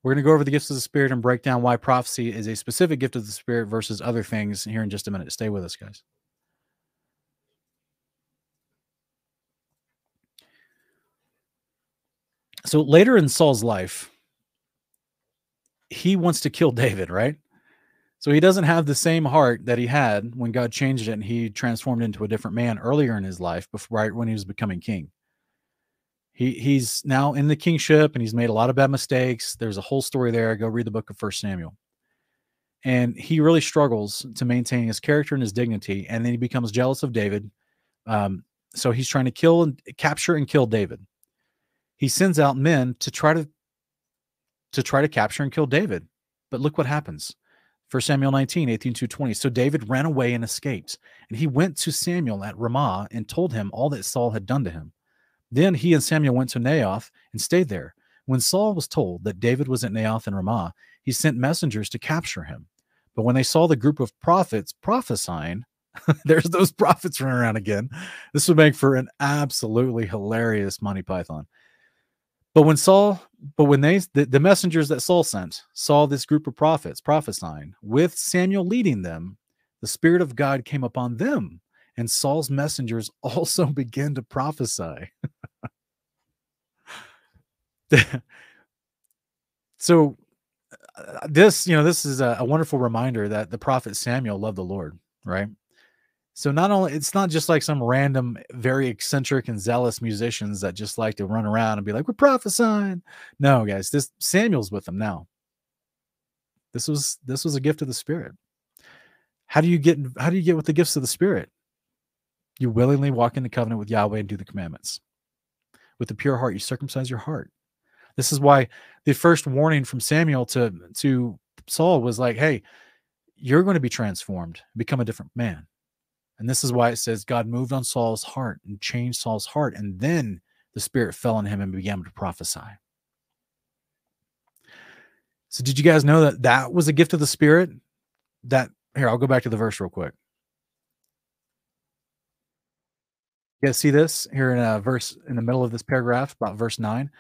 We're going to go over the gifts of the Spirit and break down why prophecy is a specific gift of the Spirit versus other things here in just a minute. Stay with us, guys. So later in Saul's life, he wants to kill David, right? So he doesn't have the same heart that he had when God changed it and he transformed into a different man earlier in his life, before, right when he was becoming king. He he's now in the kingship and he's made a lot of bad mistakes. There's a whole story there. Go read the book of First Samuel. And he really struggles to maintain his character and his dignity. And then he becomes jealous of David. Um, so he's trying to kill and capture and kill David. He sends out men to try to to try to capture and kill David. But look what happens. 1 Samuel 19, 18 to 20. So David ran away and escaped. And he went to Samuel at Ramah and told him all that Saul had done to him. Then he and Samuel went to Naioth and stayed there. When Saul was told that David was at Naioth and Ramah, he sent messengers to capture him. But when they saw the group of prophets prophesying, (laughs) there's those prophets running around again. This would make for an absolutely hilarious Monty Python. But when Saul, but when they, the, the messengers that Saul sent saw this group of prophets prophesying with Samuel leading them, the Spirit of God came upon them and Saul's messengers (laughs) also began to prophesy. (laughs) so uh, this, you know, this is a, a, wonderful reminder that the prophet Samuel loved the Lord, right? So not only it's not just like some random, very eccentric and zealous musicians that just like to run around and be like, "We're prophesying." No, guys, this Samuel's with them now. This was this was a gift of the Spirit. How do you get how do you get with the gifts of the Spirit? You willingly walk into covenant with Yahweh and do the commandments. With a pure heart, you circumcise your heart. This is why the first warning from Samuel to, to Saul was like, hey, you're going to be transformed, become a different man. And this is why it says God moved on Saul's heart and changed Saul's heart. And then the Spirit fell on him and began to prophesy. So, did you guys know that that was a gift of the Spirit? That here, I'll go back to the verse real quick. You guys see this here in a verse in the middle of this paragraph, about verse 9?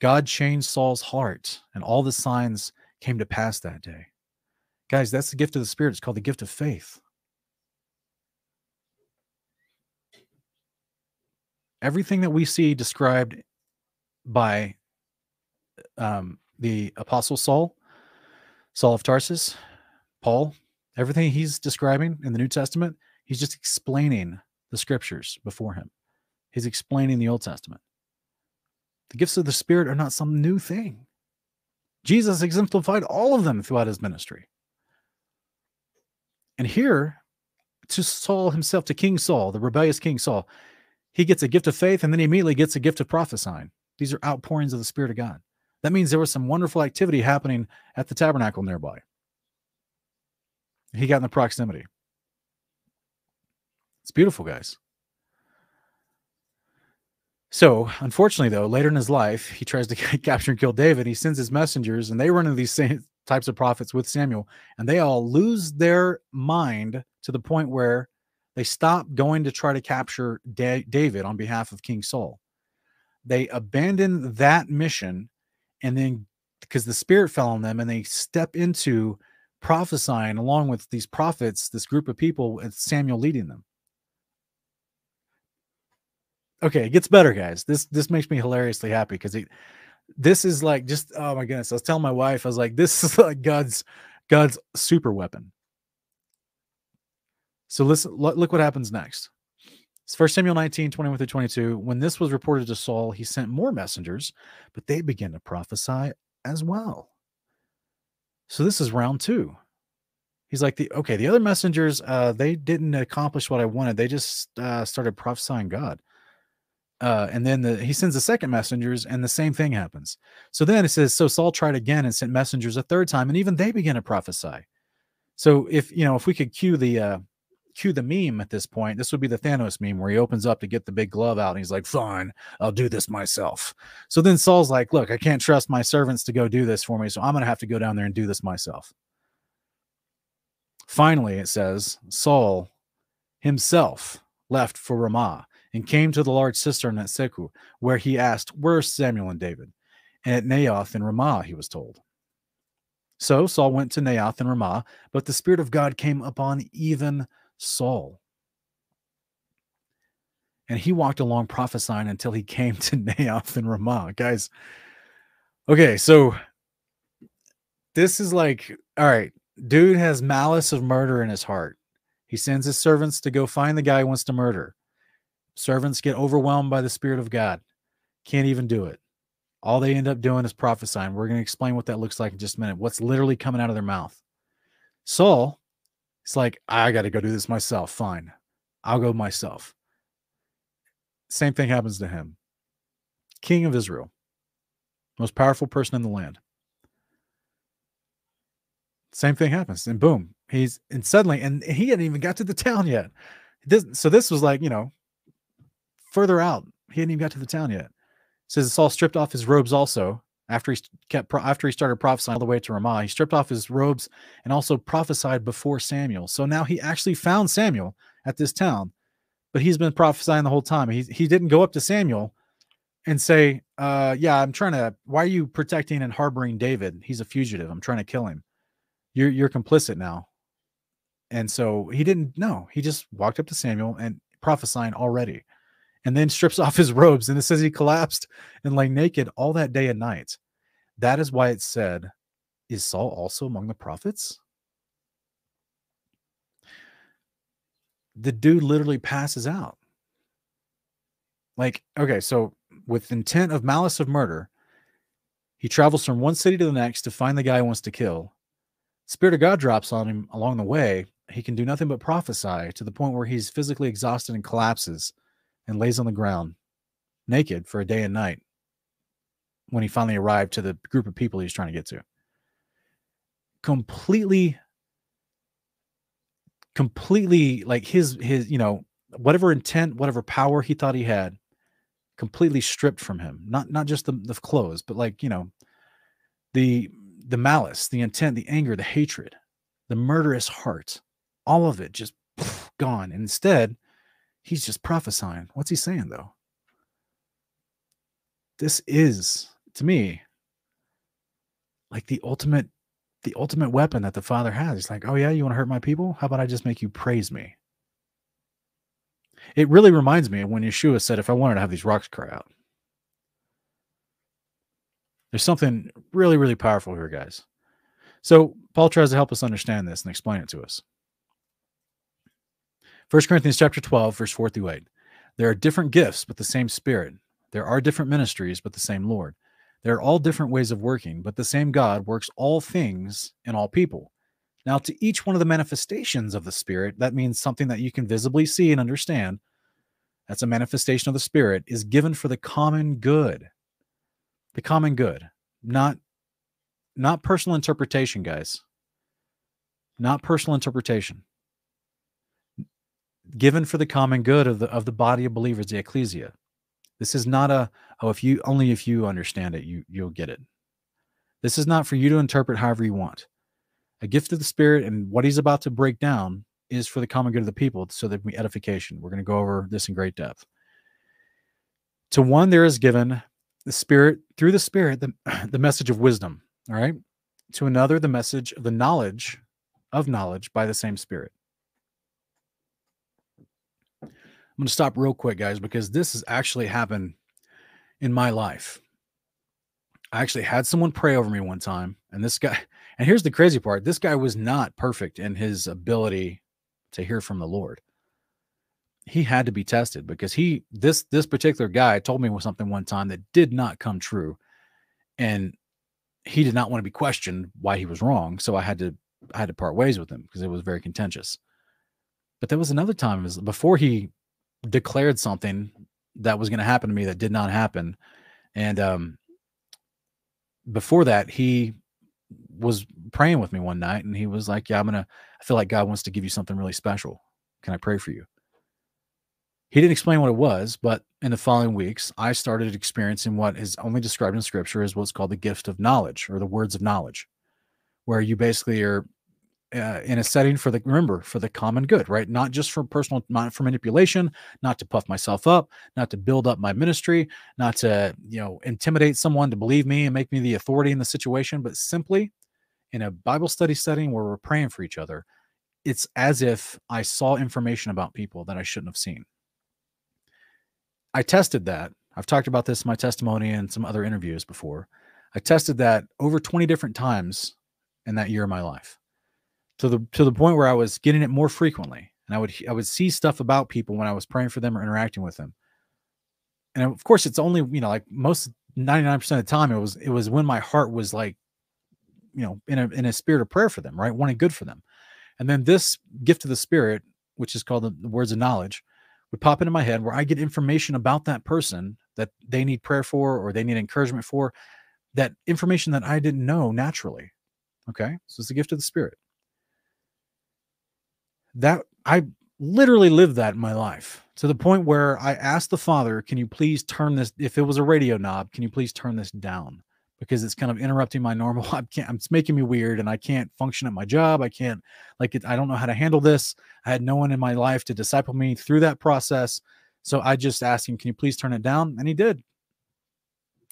God changed Saul's heart, and all the signs came to pass that day. Guys, that's the gift of the Spirit. It's called the gift of faith. Everything that we see described by um, the Apostle Saul, Saul of Tarsus, Paul, everything he's describing in the New Testament, he's just explaining the scriptures before him. He's explaining the Old Testament. The gifts of the Spirit are not some new thing. Jesus exemplified all of them throughout his ministry. And here, to Saul himself, to King Saul, the rebellious King Saul, he gets a gift of faith and then he immediately gets a gift of prophesying. These are outpourings of the Spirit of God. That means there was some wonderful activity happening at the tabernacle nearby. He got in the proximity. It's beautiful, guys. So, unfortunately, though, later in his life, he tries to (laughs) capture and kill David. He sends his messengers, and they run into these (laughs) same types of prophets with Samuel, and they all lose their mind to the point where they stop going to try to capture da- David on behalf of King Saul. They abandon that mission, and then because the Spirit fell on them, and they step into prophesying along with these prophets, this group of people, with Samuel leading them okay, it gets better, guys. This this makes me hilariously happy because this is like just oh my goodness. I was telling my wife, I was like, this is like God's God's super weapon. So listen, look what happens next. It's First Samuel 19, 21 through 22. When this was reported to Saul, he sent more messengers, but they began to prophesy as well. So this is round two. He's like, the okay, the other messengers, uh, they didn't accomplish what I wanted. They just uh, started prophesying God. Uh, and then the, he sends the second messengers, and the same thing happens. So then it says, so Saul tried again and sent messengers a third time, and even they began to prophesy. So if you know, if we could cue the uh, cue the meme at this point, this would be the Thanos meme where he opens up to get the big glove out, and he's like, "Fine, I'll do this myself." So then Saul's like, "Look, I can't trust my servants to go do this for me, so I'm going to have to go down there and do this myself." Finally, it says Saul himself left for Ramah and came to the large cistern at Seku, where he asked, Where's Samuel and David? And at Naioth and Ramah, he was told. So Saul went to Naioth and Ramah, but the Spirit of God came upon even Saul. And he walked along prophesying until he came to (laughs) Naioth and Ramah. Guys, okay, so this is like, all right, dude has malice of murder in his heart. He sends his servants to go find the guy who wants to murder. Servants get overwhelmed by the Spirit of God. Can't even do it. All they end up doing is prophesying. We're going to explain what that looks like in just a minute. What's literally coming out of their mouth. Saul, it's like, I got to go do this myself. Fine. I'll go myself. Same thing happens to him. King of Israel, most powerful person in the land. Same thing happens. And boom, he's and suddenly, and he hadn't even got to the town yet. This, so this was like, you know, further out. He hadn't even got to the town yet. It says Saul stripped off his robes also after he kept after he started prophesying all the way to Ramah. He stripped off his robes and also prophesied before Samuel. So now he actually found Samuel at this town, but he's been prophesying the whole time. He he didn't go up to Samuel and say, uh, "Yeah, I'm trying to. Why are you protecting and harboring David? He's a fugitive. I'm trying to kill him. You're you're complicit now." And so he didn't know. He just walked up to Samuel and prophesying already and then strips (laughs) off his robes. And it says he collapsed and lay naked all that day and night. That is why it said, Is Saul also among the prophets? The dude literally passes out. Like, okay, so with intent of malice of murder, he travels from one city to the next to find the guy he wants to kill. Spirit of God drops on him along the way. He can do nothing but prophesy to the point where he's physically exhausted and collapses and lays on the ground naked for a day and night when he finally arrived to the group of people he's trying to get to. Completely, completely like his, his, you know, whatever intent, whatever power he thought he had, completely stripped from him. Not, not just the, the clothes, but like, you know, the, the malice, the intent, the anger, the hatred, the murderous heart, all of it just gone. And instead, He's just prophesying. What's he saying though? This is to me like the ultimate the ultimate weapon that the father has. He's like, "Oh yeah, you want to hurt my people? How about I just make you praise me?" It really reminds me of when Yeshua said, "If I wanted to have these rocks cry out." There's something really, really powerful here, guys. So Paul tries to help us understand this and explain it to us. 1 Corinthians chapter 12, verse 4 through 8. There are different gifts, but the same Spirit. There are different ministries, but the same Lord. There are all different ways of working, but the same God works all things in all people. Now, to each one of the manifestations of the Spirit, that means something that you can visibly see and understand. That's a manifestation of the Spirit, is given for the common good. The common good, not not personal interpretation, guys. Not personal interpretation given for the common good of the of the body of believers, the ecclesia. This is not a oh if you only if you understand it you you'll get it. This is not for you to interpret however you want. A gift of the Spirit and what he's about to break down is for the common good of the people, so that we edification. We're going to go over this in great depth. To one there is given the Spirit through the Spirit the, (clears throat) the message of wisdom. All right. To another the message of the knowledge of knowledge by the same Spirit I'm going to stop real quick, guys, because this has actually happened in my life. I actually had someone pray over me one time, and this guy, (laughs) and here's the crazy part this guy was not perfect in his ability to hear from the Lord. He had to be tested because he, this, this particular guy told me something one time that did not come true. And he did not want to be questioned why he was wrong. So I had to, I had to part ways with him because it was very contentious. But there was another time before he declared something that was going to happen to me that did not happen. And um, before that, he was praying with me one night and he was like, Yeah, I'm going to, I feel like God wants to give you something really special. Can I pray for you? He didn't explain what it was, but in the following weeks, I started experiencing what is only described in scripture as what's called the gift of knowledge or the words of knowledge, where you basically are uh, in a setting for the remember for the common good right? Not just for personal not for manipulation not to puff myself up not to build up my ministry not to you know intimidate someone to believe me and make me the authority in the situation but simply in a bible study setting where we're praying for each other it's as if i saw information about people that i shouldn't have seen. I tested that. I've talked about this in my testimony and some other interviews before. I tested that over 20 different times in that year of my life to the to the point where I was getting it more frequently, and I would I would see stuff about people when I was praying for them or interacting with them. And of course, it's only you know like most ninety nine percent of the time it was it was when my heart was like, you know, in a in a spirit of prayer for them, right, wanting good for them. And then this gift of the Spirit, which is called the, the words of knowledge, would pop into my head where I get information about that person that they need prayer for or they need encouragement for, that information that I didn't know naturally. Okay, so it's the gift of the Spirit that I literally lived that in my life to the point where I asked the father, "Can you please turn this? If it was a radio knob, can you please turn this down?" Because it's kind of interrupting my normal. (laughs) I can't. It's making me weird, and I can't function at my job. I can't like it. I don't know how to handle this. I had no one in my life to disciple me through that process. So I just asked him, "Can you please turn it down?" And he did.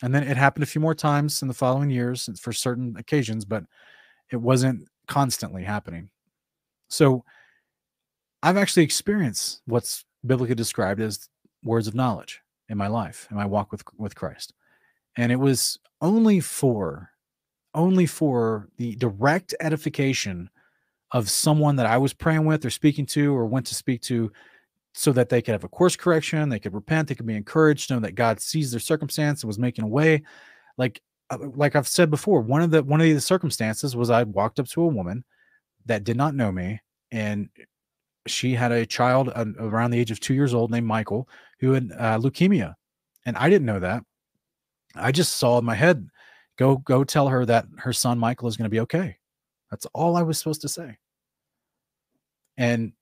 And then it happened a few more times in the following years for certain occasions, but it wasn't constantly happening. So I've actually experienced what's biblically described as words of knowledge in my life, in my walk with with Christ. And it was only for only for the direct edification of someone that I was praying with or speaking to or went to speak to so that they could have a course correction, they could repent, they could be encouraged, know that God sees their circumstance and was making a way. Like uh, like I've said before, one of the one of the circumstances was I walked up to a woman that did not know me and she had a child uh, around the age of two years old named Michael who had uh, leukemia, and I didn't know that. I just saw in my head, go go tell her that her son Michael is going to be okay. That's all I was supposed to say. And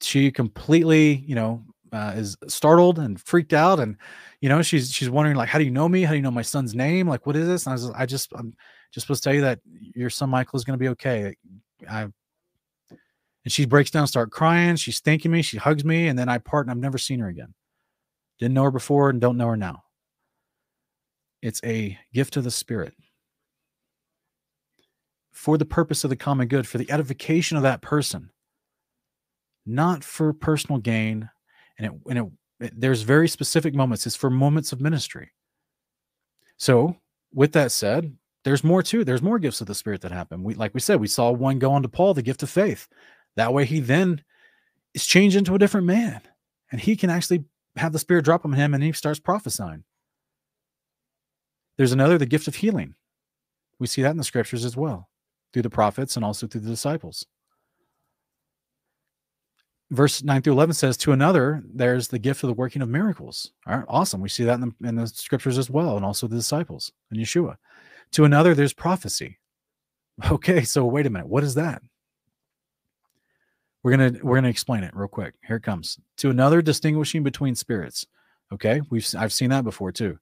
she completely, you know, uh, is startled and freaked out, and you know, she's she's wondering like, how do you know me? How do you know my son's name? Like, what is this? And I was, I just, I'm just supposed to tell you that your son Michael is going to be okay. I and she breaks down, start crying. She's thanking me. She hugs me, and then I part, and I've never seen her again. Didn't know her before, and don't know her now. It's a gift of the Spirit for the purpose of the common good, for the edification of that person, not for personal gain. And it, and it, it there's very specific moments. It's for moments of ministry. So, with that said, there's more too. There's more gifts of the Spirit that happen. We, like we said, we saw one go on to Paul, the gift of faith. That way, he then is changed into a different man, and he can actually have the Spirit drop on him, and he starts prophesying. There's another, the gift of healing. We see that in the scriptures as well, through the prophets and also through the disciples. Verse 9 through 11 says, To another, there's the gift of the working of miracles. All right, awesome. We see that in the, in the scriptures as well, and also the disciples and Yeshua. To another, there's prophecy. (laughs) Okay, so wait a minute. What is that? We're gonna we're gonna explain it real quick. Here it comes. To another distinguishing between spirits. Okay, we've I've seen that before too.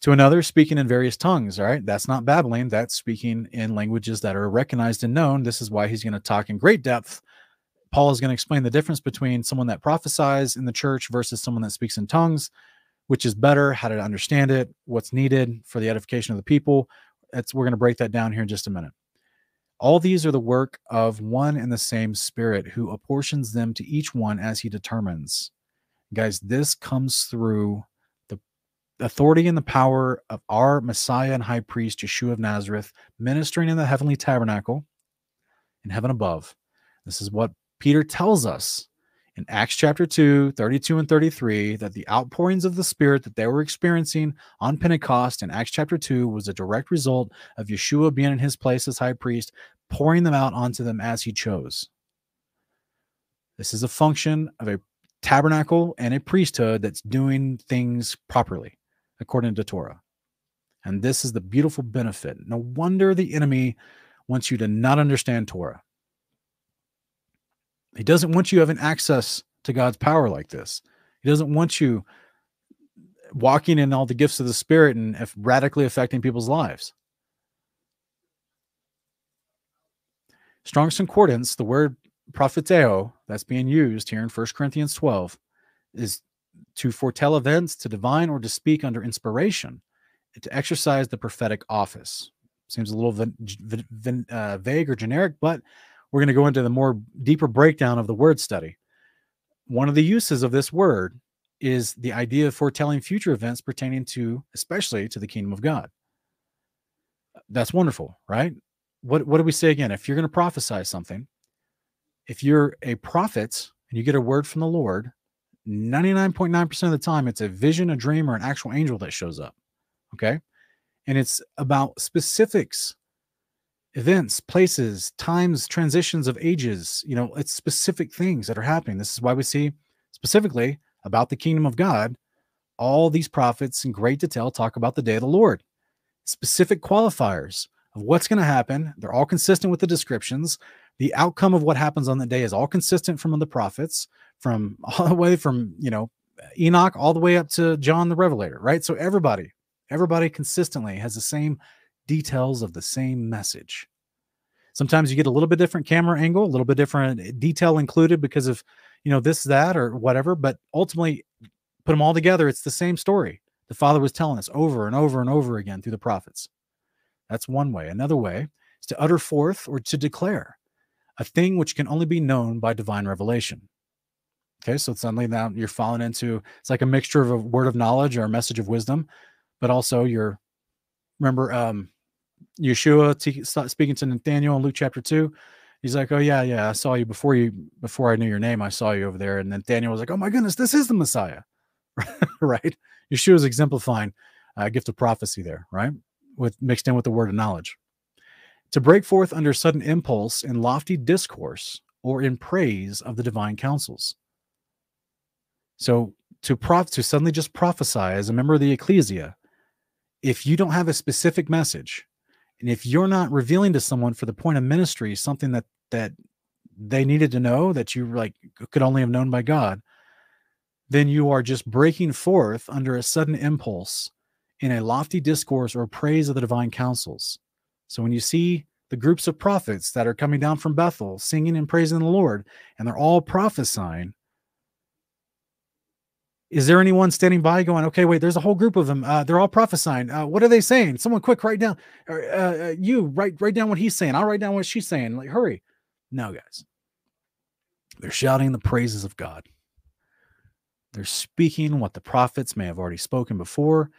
To another speaking in various tongues. All right, that's not babbling. That's speaking in languages that are recognized and known. This is why he's going to talk in great depth. Paul is going to explain the difference between someone that prophesies in the church versus someone that speaks in tongues, which is better, how to understand it, what's needed for the edification of the people. That's we're going to break that down here in just a minute. All these are the work of one and the same Spirit who apportions them to each one as he determines. Guys, this comes through the authority and the power of our Messiah and High Priest, Yeshua of Nazareth, ministering in the heavenly tabernacle in heaven above. This is what Peter tells us in Acts chapter 2, 32 and 33, that the outpourings of the Spirit that they were experiencing on Pentecost in Acts chapter 2 was a direct result of Yeshua being in his place as high priest, pouring them out onto them as he chose. This is a function of a tabernacle and a priesthood that's doing things properly according to Torah. And this is the beautiful benefit. No wonder the enemy wants you to not understand Torah. He doesn't want you having access to God's power like this. He doesn't want you walking in all the gifts of the Spirit and radically affecting people's lives. Strong's Concordance, the word propheteo that's being used here in 1 Corinthians 12 is to foretell events, to divine, or to speak under inspiration, to exercise the prophetic office. Seems a little uh, vague or generic, but we're going to go into the more deeper breakdown of the word study. One of the uses of this word is the idea of foretelling future events pertaining to, especially to the kingdom of God. That's wonderful, right? What, what do we say again? If you're going to prophesy something, if you're a prophet and you get a word from the Lord, 99.9% of the time, it's a vision, a dream, or an actual angel that shows up. Okay. And it's about specifics, events, places, times, transitions of ages. You know, it's specific things that are happening. This is why we see specifically about the kingdom of God, all these prophets in great detail talk about the day of the Lord, specific qualifiers of what's going to happen. They're all consistent with the descriptions. The outcome of what happens on the day is all consistent from the prophets, from (laughs) all the way from, you know, Enoch all the way up to John the Revelator, right? So everybody, everybody consistently has the same details of the same message. Sometimes you get a little bit different camera angle, a little bit different eh, detail included because of you know, this, that, or whatever. But ultimately, put them all together, it's the same story. The Father was telling us over and over and over again through the prophets. That's one way. Another way is to utter forth or to declare a thing which can only be known by divine revelation. Okay, so suddenly now you're falling into it's like a mixture of a word of knowledge or a message of wisdom, but also you're remember um Yeshua t- speaking to Nathaniel in Luke chapter 2 he's like, "Oh yeah, yeah, I saw you before you before I knew your name. I saw you over there." And then Daniel was like, "Oh my goodness, this is the Messiah," (laughs) right? Yeshua is exemplifying a uh, gift of prophecy there, right? With mixed in with the word of knowledge. To break forth under sudden impulse in lofty discourse or in praise of the divine counsels. So to prof to suddenly just prophesy as a member of the ecclesia, if you don't have a specific message, and if you're not revealing to someone for the point of ministry something that that they needed to know that you like could only have known by God, then you are just breaking forth under a sudden impulse in a lofty discourse or praise of the divine counsels. So when you see the groups of prophets that are coming down from Bethel singing and praising the Lord, and they're all prophesying, is there anyone standing by going, okay, wait, there's a whole group of them. Uh, they're all prophesying. Uh, what are they saying? Someone quick, write down. Uh, uh, you write write down what he's saying. I'll write down what she's saying. Like, hurry. No, guys. They're shouting the praises of God. They're speaking what the prophets may have already spoken before,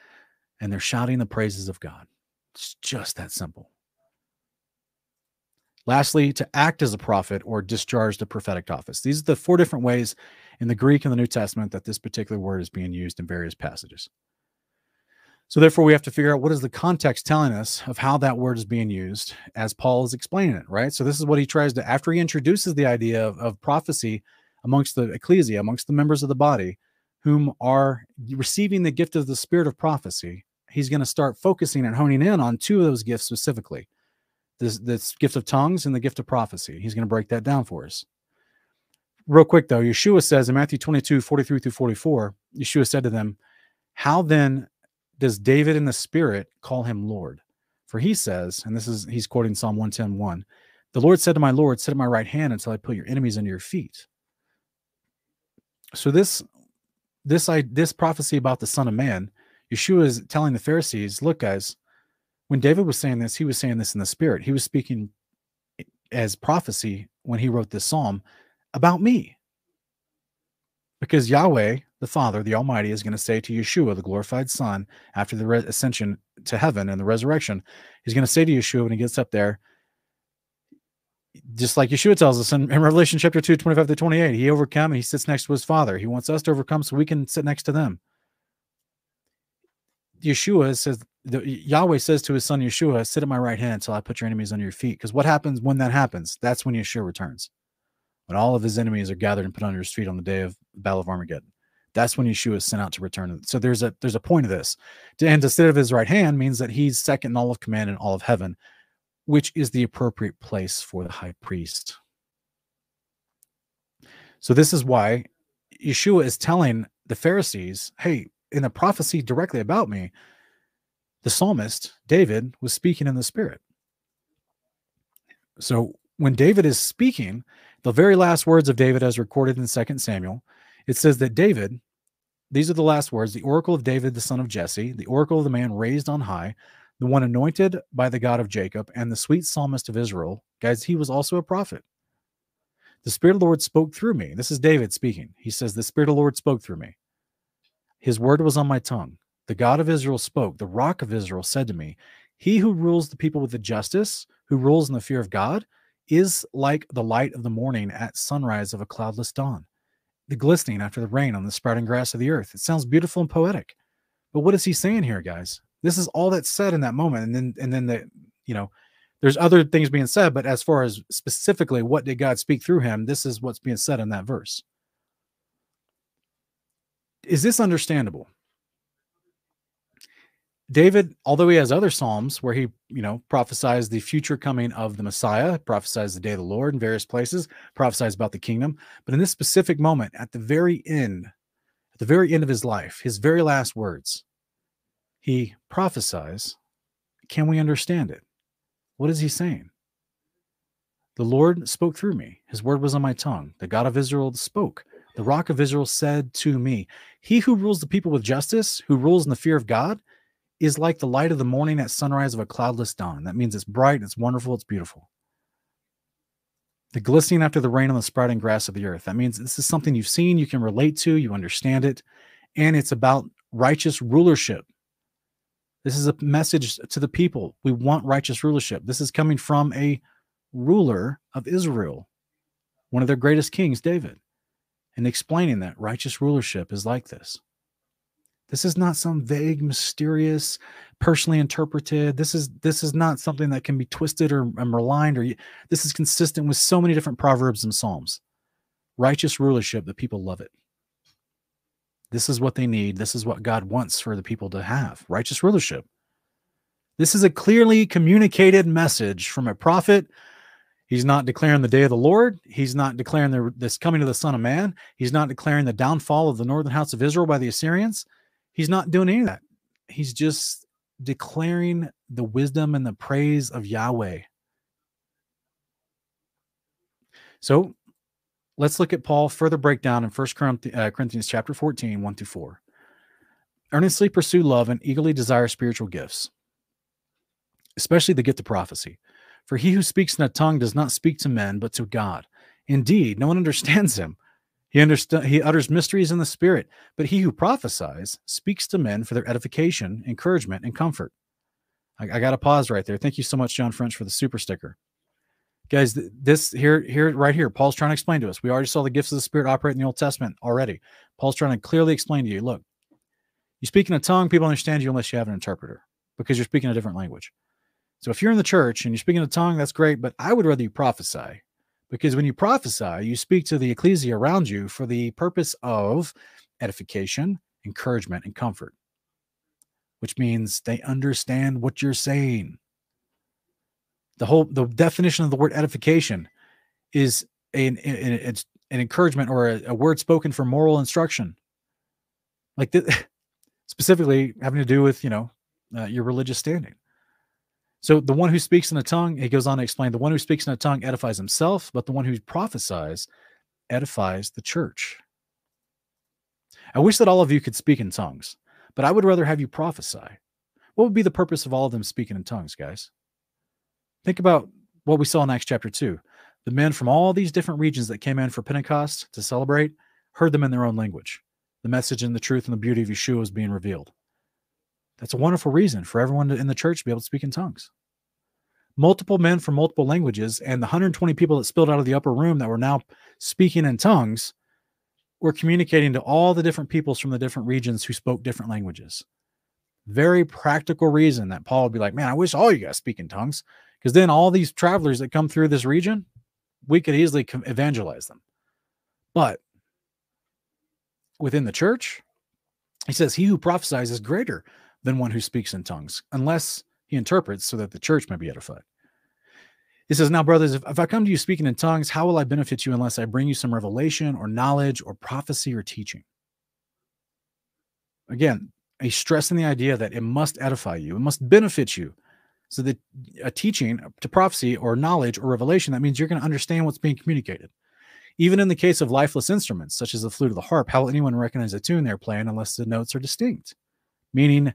and they're shouting the praises of God. It's just that simple. Lastly, to act as a prophet or discharge the prophetic office. These are the four different ways in the Greek and the New Testament that this particular word is being used in various passages. So therefore, we have to figure out what is the context telling us of how that word is being used as Paul is explaining it, right? So this is what he tries to, after he introduces the idea of, of prophecy amongst the ecclesia, amongst the members of the body, whom are receiving the gift of the spirit of prophecy, he's going to start focusing and honing in on two of those gifts specifically. This, this gift of tongues and the gift of prophecy. He's going to break that down for us. Real quick though, Yeshua says in Matthew 22, 43 through 44, Yeshua said to them, How then does David in the Spirit call him Lord? For he says, and this is he's quoting Psalm 110, 1, the Lord said to my Lord, Sit at my right hand until I put your enemies under your feet. So this this I this prophecy about the Son of Man, Yeshua is telling the Pharisees, look, guys, when David was saying this, he was saying this in the spirit. He was speaking as prophecy when he wrote this psalm about me. Because Yahweh, the Father, the Almighty, is going to say to Yeshua, the glorified Son, after the ascension to heaven and the resurrection, he's going to say to Yeshua when he gets up there, just like Yeshua tells us in, in, Revelation chapter 2, 25 to 28, he overcome and he sits next to his Father. He wants us to overcome so we can sit next to them. Yeshua says, the, Yahweh says to his son Yeshua, sit at my right hand until I put your enemies under your feet. Because what happens when that happens? That's when Yeshua returns when all of his enemies are gathered and put under his feet on the day of the battle of Armageddon. That's when Yeshua is sent out to return. So there's a there's a point of this. And to sit at his right hand means that he's second in all of command in all of heaven, which is the appropriate place for the high priest. So this is why Yeshua is telling the Pharisees, hey, in the prophecy directly about me, the psalmist David was speaking in the spirit. So when David is speaking, the very last words of David, as recorded in 2 Samuel, it says that David, these are the last words the oracle of David, the son of Jesse, the oracle of the man raised on high, the one anointed by the God of Jacob, and the sweet psalmist of Israel. Guys, he was also a prophet. The Spirit of the Lord spoke through me. This is David speaking. He says, The Spirit of the Lord spoke through me. His word was on my tongue. The God of Israel spoke. The rock of Israel said to me, He who rules the people with the justice, who rules in the fear of God, is like the light of the morning at sunrise of a cloudless dawn, the glistening after the rain on the sprouting grass of the earth. It sounds beautiful and poetic. But what is he saying here, guys? This is all that's said in that moment. And then, and then the, you know, there's other things being said, but as far as specifically what did God speak through him, this is what's being said in that verse. Is this understandable? David, although he has other psalms where he, you know, prophesies the future coming of the Messiah, prophesies the day of the Lord in various places, prophesies about the kingdom, but in this specific moment, at the very end, at the very end of his life, his very last words, he prophesies. Can we understand it? What is he saying? The Lord spoke through me. His word was on my tongue. The God of Israel spoke. The rock of Israel said to me, He who rules the people with justice, who rules in the fear of God, is like the light of the morning at sunrise of a cloudless dawn. That means it's bright, it's wonderful, it's beautiful. The glistening after the rain on the sprouting grass of the earth. That means this is something you've seen, you can relate to, you understand it, and it's about righteous rulership. This is a message to the people. We want righteous rulership. This is coming from a ruler of Israel, one of their greatest kings, David, and explaining that righteous rulership is like this. This is not some vague, mysterious, personally interpreted. This is this is not something that can be twisted or maligned. Or this is consistent with so many different proverbs and psalms. Righteous rulership, the people love it. This is what they need. This is what God wants for the people to have. Righteous rulership. This is a clearly communicated message from a prophet. He's not declaring the day of the Lord. He's not declaring the, this coming of the Son of Man. He's not declaring the downfall of the northern house of Israel by the Assyrians. He's not doing any of that. He's just declaring the wisdom and the praise of Yahweh. So let's look at Paul further breakdown in 1 uh, Corinthians chapter 14, 1 through 4. Earnestly pursue love and eagerly desire spiritual gifts, especially the gift of prophecy. For he who speaks in a tongue does not speak to men, but to God. Indeed, no one (laughs) understands him. He, underst- he utters mysteries in the spirit, but he who prophesies speaks to men for their edification, encouragement, and comfort. I, I got to pause right there. Thank you so much, John French, for the super sticker. Guys, this here, here, right here, Paul's trying to explain to us. We already saw the gifts of the Spirit operate in the Old Testament already. Paul's trying to clearly explain to you look, you speak in a tongue, people understand you unless you have an interpreter because you're speaking a different language. So if you're in the church and you're speaking a tongue, that's great, but I would rather you prophesy because when you prophesy, you speak to the ecclesia around you for the purpose of edification, encouragement, and comfort, which means they understand what you're saying. The whole the definition of the word edification is an, it's an encouragement or a, a word spoken for moral instruction, like (laughs) specifically having to do with you know uh, your religious standing. So the one who speaks in a tongue, he goes on to explain, the one who speaks in a tongue edifies himself, but the one who prophesies edifies the church. I wish that all of you could speak in tongues, but I would rather have you prophesy. What would be the purpose of all of them speaking in tongues, guys? Think about what we saw in Acts chapter 2. The men from all these different regions that came in for Pentecost to celebrate heard them in their own language. The message and the truth and the beauty of Yeshua was being revealed. That's a wonderful reason for everyone in the church to be able to speak in tongues. Multiple men from multiple languages, and the 120 people that spilled out of the upper room that were now speaking in tongues were communicating to all the different peoples from the different regions who spoke different languages. Very practical reason that Paul would be like, Man, I wish all you guys speak in tongues, because then all these travelers that come through this region, we could easily evangelize them. But within the church, he says, He who prophesies is greater than one who speaks in tongues, unless he interprets so that the church may be edified. He says, Now, brothers, if, if I come to you speaking in tongues, how will I benefit you unless I bring you some revelation or knowledge or prophecy or teaching? Again, a stress in the idea that it must edify you, it must benefit you. So that a teaching to prophecy or knowledge or revelation, that means you're going to understand what's being communicated. Even in the case of lifeless instruments, such as the flute or the harp, how will anyone recognize the tune they're playing unless the notes are distinct? Meaning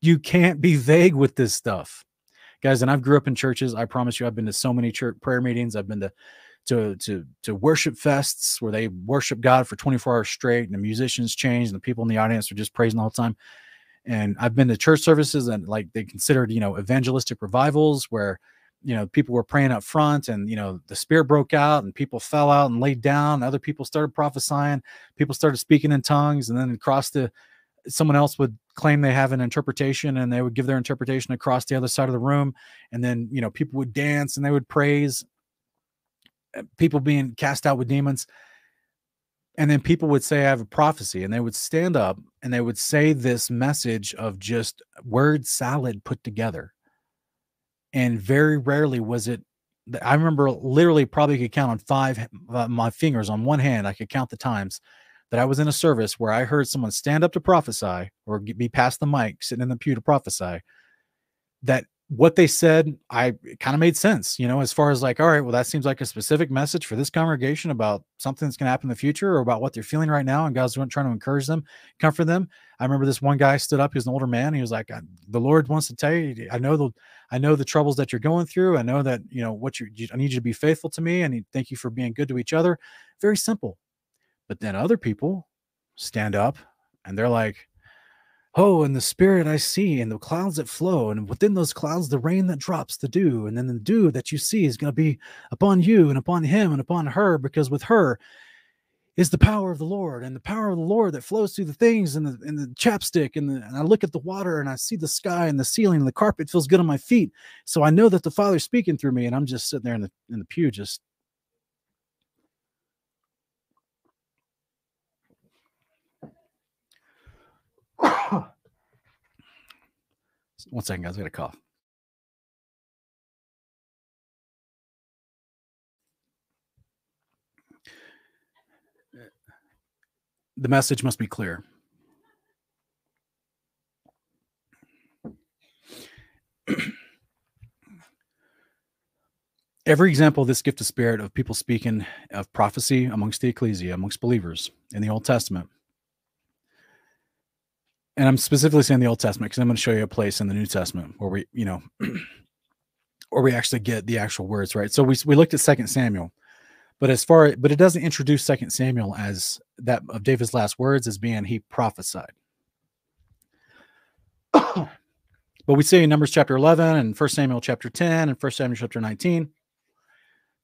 you can't be vague with this stuff. Guys, and I've grew up in churches. I promise you, I've been to so many church prayer meetings. I've been to to to to worship fests where they worship God for 24 hours straight, and the musicians change, and the people in the audience are just praising the time. And I've been to church services and like they considered, you know, evangelistic revivals where you know people were praying up front and you know the spirit broke out and people fell out and laid down. Other people started prophesying. People started speaking in tongues and then across the someone else would claim they have an interpretation and they would give their interpretation across the other side of the room. And then you know people would dance and they would praise uh, people being cast out with demons and then people would say i have a prophecy and they would stand up and they would say this message of just word salad put together. And very rarely was it i remember literally probably could count on five uh, my fingers on one hand i could count the times that i was in a service where i heard someone stand up to prophesy or be past the mic sitting in the pew to prophesy that what they said, I kind of made sense, you know, as far as like, all right, well, that seems like a specific message for this congregation about something that's going to happen in the future or about what they're feeling right now. And God's trying to encourage them, comfort them. I remember this one guy stood up, he was an older man. He was like, the Lord wants to tell you, I know the, I know the troubles that you're going through. I know that, you know, what you, I need you to be faithful to me. And thank you for being good to each other. Very simple. But then other people stand up and they're like, Oh, and the spirit I see, and the clouds that flow, and within those clouds, the rain that drops, the dew, and then the dew that you see is going to be upon you and upon him and upon her, because with her is the power of the Lord, and the power of the Lord that flows through the things and the and the chapstick, and, the, and I look at the water and I see the sky and the ceiling, and the carpet feels good on my feet, so I know that the Father's speaking through me, and I'm just sitting there in the in the pew, just One second, guys. I got a cough. The message must be clear. Every example of this gift of spirit of people speaking of prophecy amongst the ecclesia, amongst believers in the Old Testament, and I'm specifically saying the Old Testament because I'm going to show you a place in the New Testament where we, you know, (clears throat) where we actually get the actual words, right? So we we looked at Second Samuel, but as far but it doesn't introduce Second Samuel as that of David's last words as being he prophesied. (coughs) but we see in Numbers chapter 11 and First Samuel chapter 10 and First Samuel chapter 19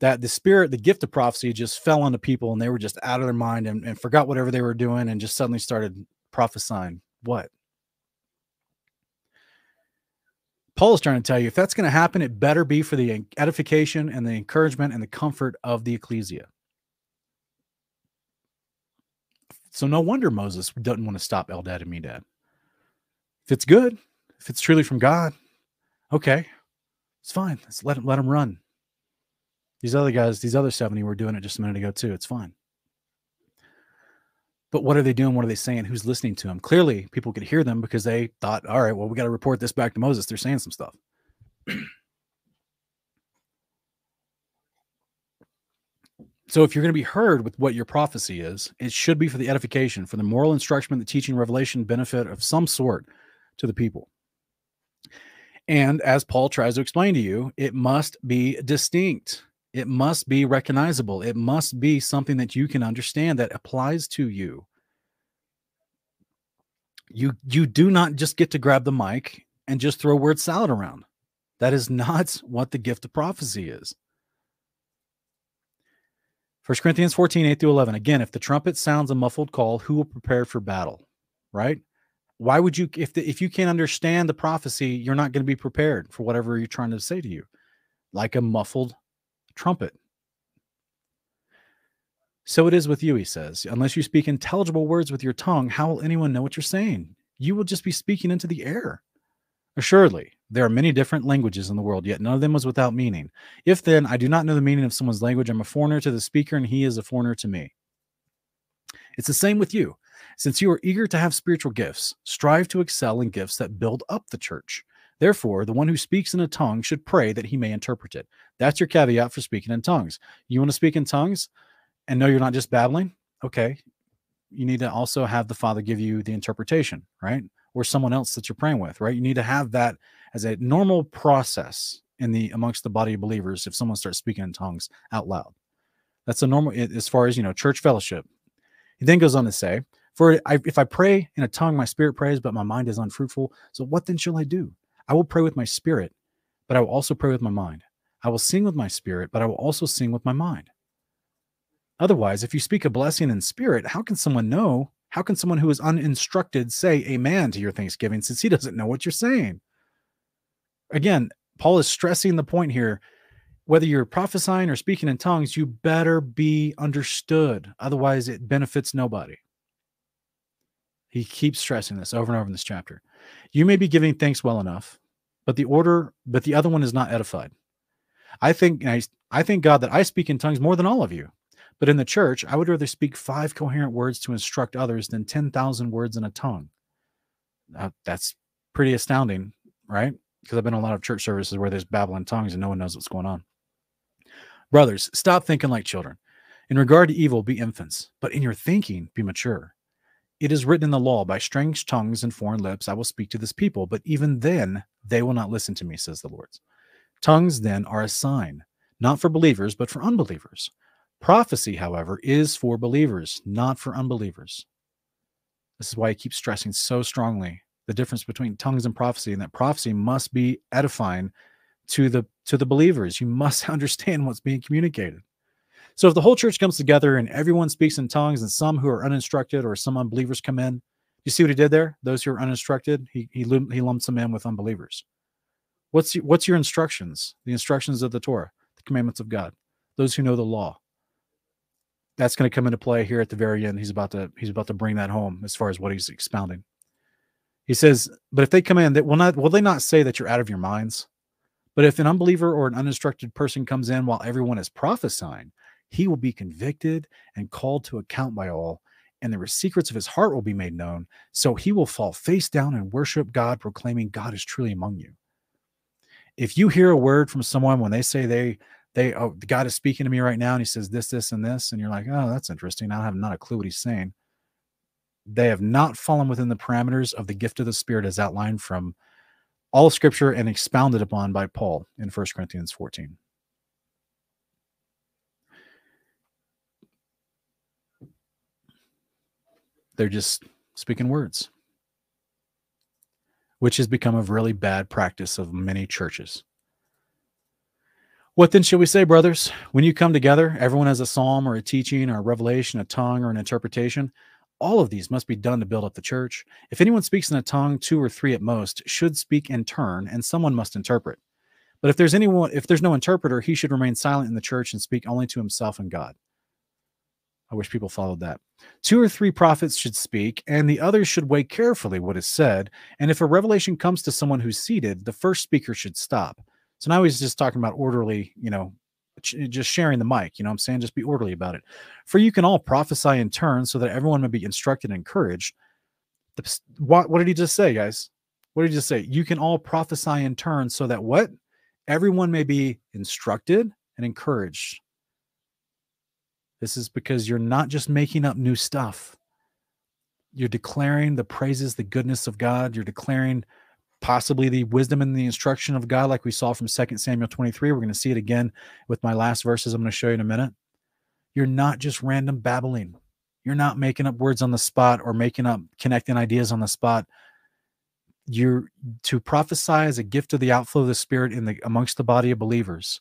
that the spirit, the gift of prophecy just fell on the people and they were just out of their mind and, and forgot whatever they were doing and just suddenly started prophesying what? Paul is trying to tell you if that's going to happen, it better be for the edification and the encouragement and the comfort of the ecclesia. So no wonder Moses doesn't want to stop Eldad and Medad. If it's good, if it's truly from God, okay, it's fine. Let's let him let him run. These other guys, these other 70 were doing it just a minute ago too. It's fine. But what are they doing? What are they saying? Who's listening to them? Clearly, people could hear them because they thought, all right, well, we got to report this back to Moses. They're saying some stuff. (clears throat) so, if you're going to be heard with what your prophecy is, it should be for the edification, for the moral instruction, the teaching, revelation, benefit of some sort to the people. And as Paul tries to explain to you, it must be distinct. It must be recognizable. It must be something that you can understand that applies to you. You you do not just get to grab the mic and just throw word salad around. That is (laughs) not what the gift of prophecy is. 1 Corinthians 14, 8 through 11. Again, if the trumpet sounds a muffled call, who will prepare for battle? Right? Why would you, if the, if you can't understand the prophecy, you're not going to be prepared for whatever you're trying to say to you, like a muffled trumpet. So it is with you, he says. Unless you speak intelligible words with your tongue, how will anyone know what you're saying? You will just be speaking into the air. Assuredly, there are many different languages in the world, yet none of them was without meaning. If then I do not know the meaning of someone's language, I'm a foreigner to the speaker, and he is a foreigner to me. It's the same with you. Since you are eager to have spiritual gifts, strive to excel in gifts that build up the church. Therefore, the one who speaks in a tongue should pray that he may interpret it. That's your caveat for speaking in tongues. You want to speak in tongues and know you're not just babbling? Okay. You need to also have the Father give you the interpretation, right? Or someone else that you're praying with, right? You need to have that as a normal process in the amongst the body of believers if someone starts speaking in tongues out loud. That's a normal as far as you know, church fellowship. He then goes on to say, For I, if I pray in a tongue, my spirit prays, but my mind is unfruitful. So what then shall I do? I will pray with my spirit, but I will also pray with my mind. I will sing with my spirit, but I will also sing with my mind. Otherwise, if you speak a blessing in spirit, how can someone know? How can someone who is uninstructed say amen to your thanksgiving since he doesn't know what you're saying? Again, Paul is stressing the point here. Whether you're prophesying or speaking in tongues, you better be understood. Otherwise, it benefits nobody. He keeps stressing this over and over in this chapter. You may be giving thanks well enough, but the order, but the other one is not edified. I think I, I thank God that I speak in tongues more than all of you. But in the church, I would rather speak five coherent words to instruct others than 10,000 words in a tongue. Uh, that's pretty astounding, right? Because I've been in a lot of church services where there's babbling tongues and no one knows what's going on. Brothers, stop thinking like children. In regard to evil, be infants, but in your thinking, be mature. It is written in the law, by strange tongues and foreign lips I will speak to this people, but even then they will not listen to me, says the Lord. Tongues then are a sign, not for believers, but for unbelievers. Prophecy, however, is for believers, not for unbelievers. This is why I keep stressing so strongly the difference between tongues and prophecy, and that prophecy must be edifying to the to the believers. You must (laughs) understand what's being communicated. So if the whole church comes together and everyone speaks in tongues, and some who are uninstructed or some unbelievers come in, you see what he did there? Those who are uninstructed, he he, he lumps them in with unbelievers. What's your, what's your instructions? The instructions of the Torah, the commandments of God. Those who know the law. That's going to come into play here at the very end. He's about to he's about to bring that home as far as what he's expounding. He says, "But if they come in, that will not will they not say that you're out of your minds? But if an unbeliever or an uninstructed person comes in while everyone is prophesying, he will be convicted and called to account by all, and the secrets of his heart will be made known. So he will fall face down and worship God, proclaiming God is truly among you. If you hear a word from someone when they say they they oh God is speaking to me right now and he says this, this, and this, and you're like, oh, that's interesting. I have not a clue what he's saying. They have not fallen within the parameters of the gift of the Spirit as outlined from all of scripture and expounded upon by Paul in 1 Corinthians 14. They're just speaking words, which has become a really bad practice of many churches. What then shall we say, brothers? When you come together, everyone has a psalm or a teaching or a revelation, a tongue or an interpretation. All of these must be done to build up the church. If anyone speaks in a tongue, two or three at most, should speak in turn, and someone must interpret. But if there's anyone, if there's no interpreter, he should remain silent in the church and speak only to himself and God. I wish people followed that. Two or three prophets should speak, and the others should weigh carefully what is said. And if a revelation comes to someone who's seated, the first speaker should stop. So now he's just talking about orderly, you know, just sharing the mic. You know I'm saying? Just be orderly about it. For you can all prophesy in turn so that everyone may be instructed and encouraged. The, what, what did he just say, guys? What did he just say? You can all prophesy in turn so that what? Everyone may be instructed and encouraged. This is because you're not just making up new stuff. You're declaring the praises, the goodness of God. You're declaring possibly the wisdom and the instruction of God, like we saw from 2 Samuel 23. We're going to see it again with my last verses I'm going to show you in a minute. You're not just random babbling. You're not making up words on the spot or making up connecting ideas on the spot. You're to prophesy as a gift of the outflow of the Spirit in the amongst the body of believers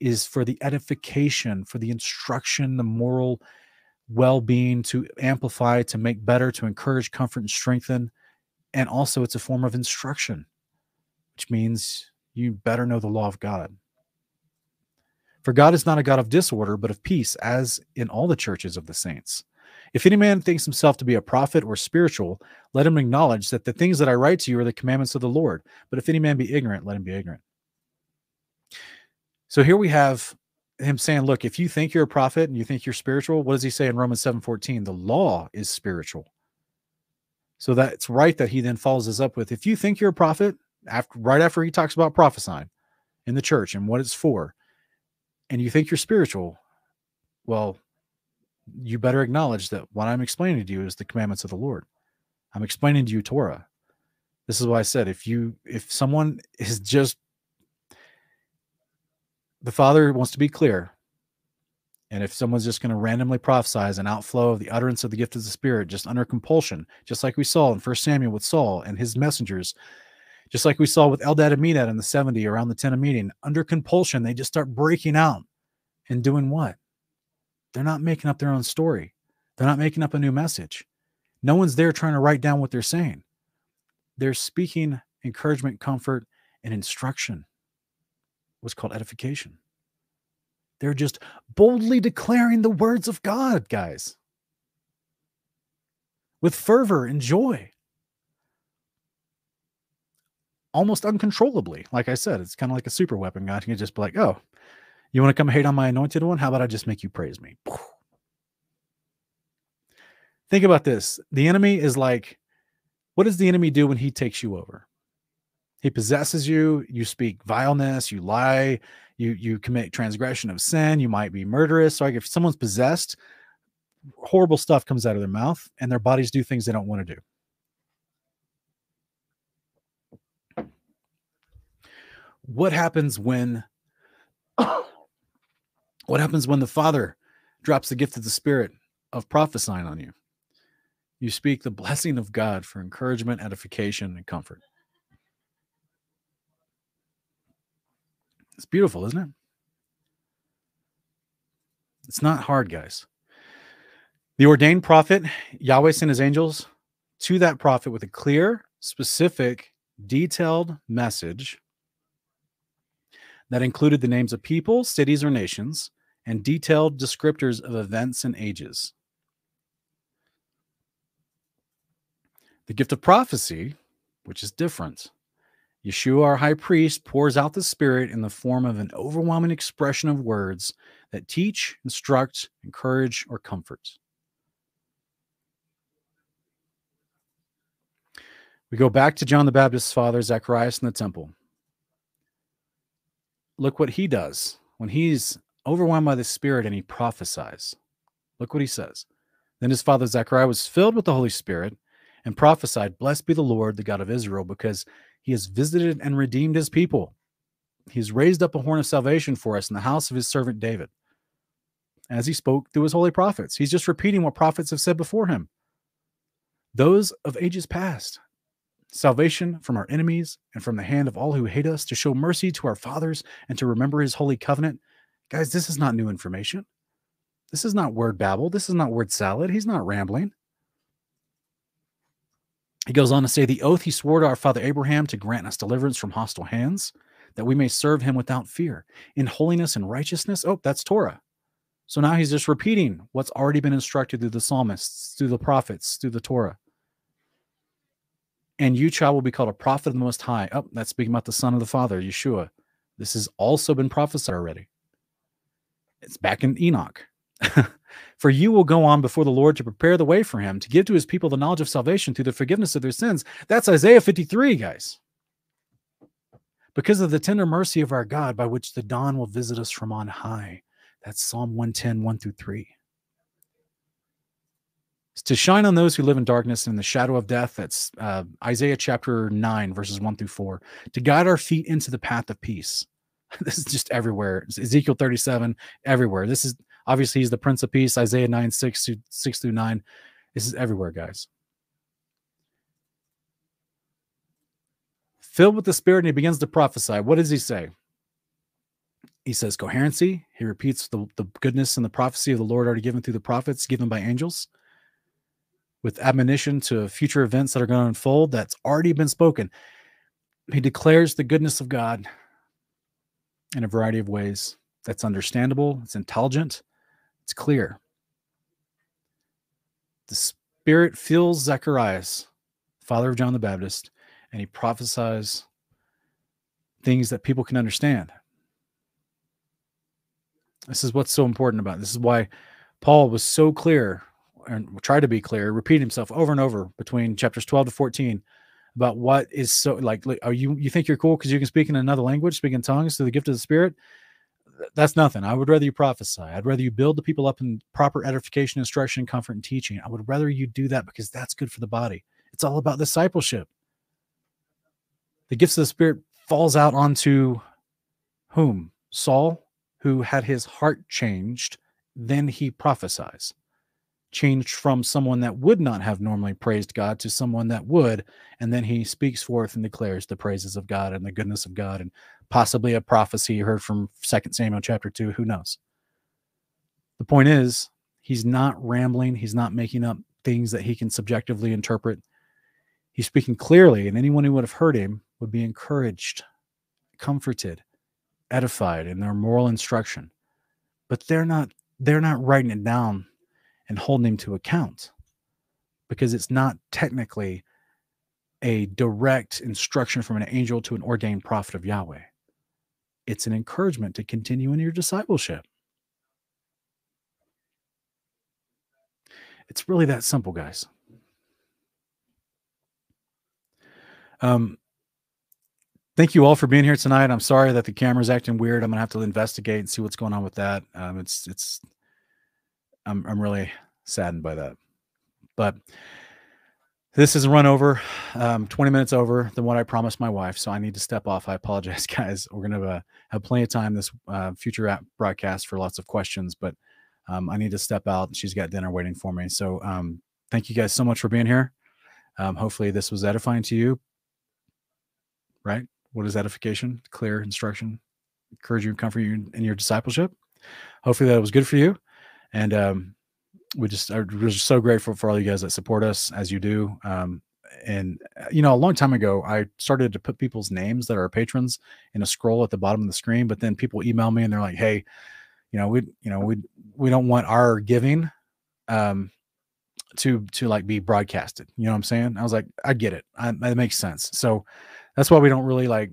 is for the edification, for the instruction, the moral well being, to amplify, to make better, to encourage, comfort, and strengthen. And also, it's a form of instruction, which means you better know the law of God. For God is not a God of disorder, but of peace, as in all the churches of the saints. If any man thinks himself to be a prophet or spiritual, let him acknowledge that the things that I write to you are the commandments of the Lord. But if any man be ignorant, let him be ignorant. So here we have him saying, look, if you think you're a prophet and you think you're spiritual, what does he say in Romans 7:14? The law is spiritual. So that's right that he then follows us up with if you think you're a prophet after right after he talks about prophesying in the church and what it's for, and you think you're spiritual, well, you better acknowledge that what I'm explaining to you is the commandments of the Lord. I'm explaining to you Torah. This is why I said if you if someone (laughs) is just the father wants to be clear. And if someone's just going to randomly prophesize an outflow of the utterance of the gift of the Spirit just under compulsion, just like we saw in First Samuel with Saul and his messengers, just like we saw with Eldad and Medad in the 70 around the tent of meeting, under compulsion, they just start breaking out and doing what? They're not making up their own story. They're not making up a new message. No one's there trying to write down what they're saying. They're speaking encouragement, comfort, and instruction. What's called edification. They're just boldly declaring the words of God, guys, with fervor and joy, almost uncontrollably. Like I said, it's kind of like a super weapon. God can just be like, oh, you want to come hate on my anointed one? How about I just make you praise me? Think about this. The enemy is like, what does the enemy do when he takes you over? He possesses you, you speak vileness, you lie, you you commit transgression of sin, you might be murderous. So like if someone's possessed, horrible stuff comes out of their mouth and their bodies do things they don't want to do. What happens when (coughs) what happens when the Father drops the gift of the Spirit of prophesying on you? You speak the blessing of God for encouragement, edification, and comfort. It's beautiful, isn't it? It's not hard, guys. The ordained prophet, Yahweh sent his angels to that prophet with a clear, specific, detailed message that included the names of people, cities, or nations, and detailed descriptors of events and ages. The gift of prophecy, which is different, Yeshua, our high priest, pours out the Spirit in the form of an overwhelming expression of words that teach, instruct, encourage, or comfort. We go back to John the Baptist's father, Zacharias, in the temple. Look what he does when he's overwhelmed by the Spirit and he prophesies. Look what he says. Then his father, Zachariah, was filled with the Holy Spirit and prophesied, Blessed be the Lord, the God of Israel, because he has visited and redeemed his people. He's raised up a horn of salvation for us in the house of his servant David. As he spoke through his holy prophets, he's just repeating what prophets have said before him. Those of ages past, salvation from our enemies and from the hand of all who hate us, to show mercy to our fathers and to remember his holy covenant. Guys, this is not new information. This is not word babble. This is not word salad. He's not rambling. He goes on to say, The oath he swore to our father Abraham to grant us deliverance from hostile hands, that we may serve him without fear, in holiness and righteousness. Oh, that's Torah. So now he's just repeating what's already been instructed through the psalmists, through the prophets, through the Torah. And you, child, will be called a prophet of the Most High. Oh, that's speaking about the Son of the Father, Yeshua. This has also been prophesied already. It's back in Enoch. (laughs) For you will go on before the Lord to prepare the way for him, to give to his people the knowledge of salvation through the forgiveness of their sins. That's Isaiah 53, guys. Because of the tender mercy of our God, by which the dawn will visit us from on high. That's Psalm 110, 1 through 3. It's to shine on those who live in darkness and in the shadow of death. That's uh, Isaiah chapter 9, verses 1 through 4. To guide our feet into the path of peace. (laughs) this is just everywhere. Ezekiel 37, everywhere. This is Obviously, he's the Prince of Peace, Isaiah 9, 6 through, 6 through 9. This is everywhere, guys. Filled with the Spirit, and he begins to prophesy. What does he say? He says coherency. He repeats the, the goodness and the prophecy of the Lord already given through the prophets, given by angels, with admonition to future events that are going to unfold that's already been spoken. He declares the goodness of God in a variety of ways that's understandable, it's intelligent, it's clear. The Spirit fills Zacharias, father of John the Baptist, and he prophesies things that people can understand. This is what's so important about it. This is why Paul was so clear and tried to be clear, repeat himself over and over between chapters 12 to 14 about what is so like are you you think you're cool because you can speak in another language speak in tongues through the gift of the spirit that's nothing. I would rather you prophesy. I'd rather you build the people up in proper edification instruction comfort and teaching. I would rather you do that because that's good for the body. It's all about discipleship. The gifts of the spirit falls out onto whom? Saul who had his heart changed. Then he prophesies. Changed from someone that would not have normally praised God to someone that would. And then he speaks forth and declares the praises of God and the goodness of God and possibly a prophecy heard from Second Samuel chapter 2. Who knows? The point is, he's not rambling, he's not making up things that he can subjectively interpret. He's speaking clearly, and anyone who would have heard him would be encouraged, comforted, edified in their moral instruction. But they're not they're not writing it down and holding him to account because it's not technically a direct instruction from an angel to an ordained prophet of Yahweh. It's an encouragement to continue in your discipleship. It's really that simple, guys. Um, thank you all for being here tonight. I'm sorry that the camera's acting weird. I'm gonna have to investigate and see what's going on with that. Um, it's it's I'm I'm really saddened by that. But this is run over, um, 20 minutes over than what I promised my wife. So I need to step off. I apologize, (laughs) guys. We're going to have plenty of time this uh, future broadcast for lots of questions, but um, I need to step out. She's got dinner waiting for me. So um, thank you guys so much for being here. Um, hopefully, this was edifying to you. Right? What is edification? Clear instruction, encourage you, comfort you in your discipleship. Hopefully, that was good for you. And um, we just are we're just so grateful for all you guys that support us as you do. Um, and uh, you know, a long time ago, I started to put people's names that are patrons in a scroll at the bottom of the screen. But then people email me and they're like, "Hey, you know, we you know we we don't want our giving um, to to like be broadcasted." You know what I'm saying? I was like, I get it. I, that makes sense. So that's why we don't really like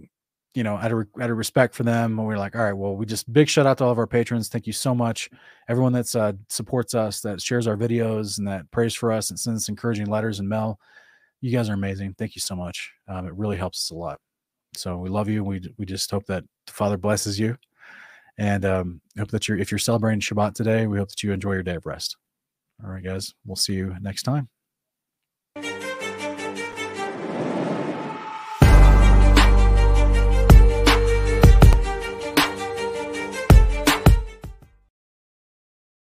you know, out of out of respect for them, we are like, all right, well, we just big shout out to all of our patrons. Thank you so much, everyone that's uh, supports us, that shares our videos, and that prays for us, and sends encouraging letters and mail. You guys are amazing. Thank you so much. Um, it really helps us a lot. So we love you. We we just hope that the Father blesses you, and um, hope that you're if you're celebrating Shabbat today, we hope that you enjoy your day of rest. All right, guys. We'll see you next time.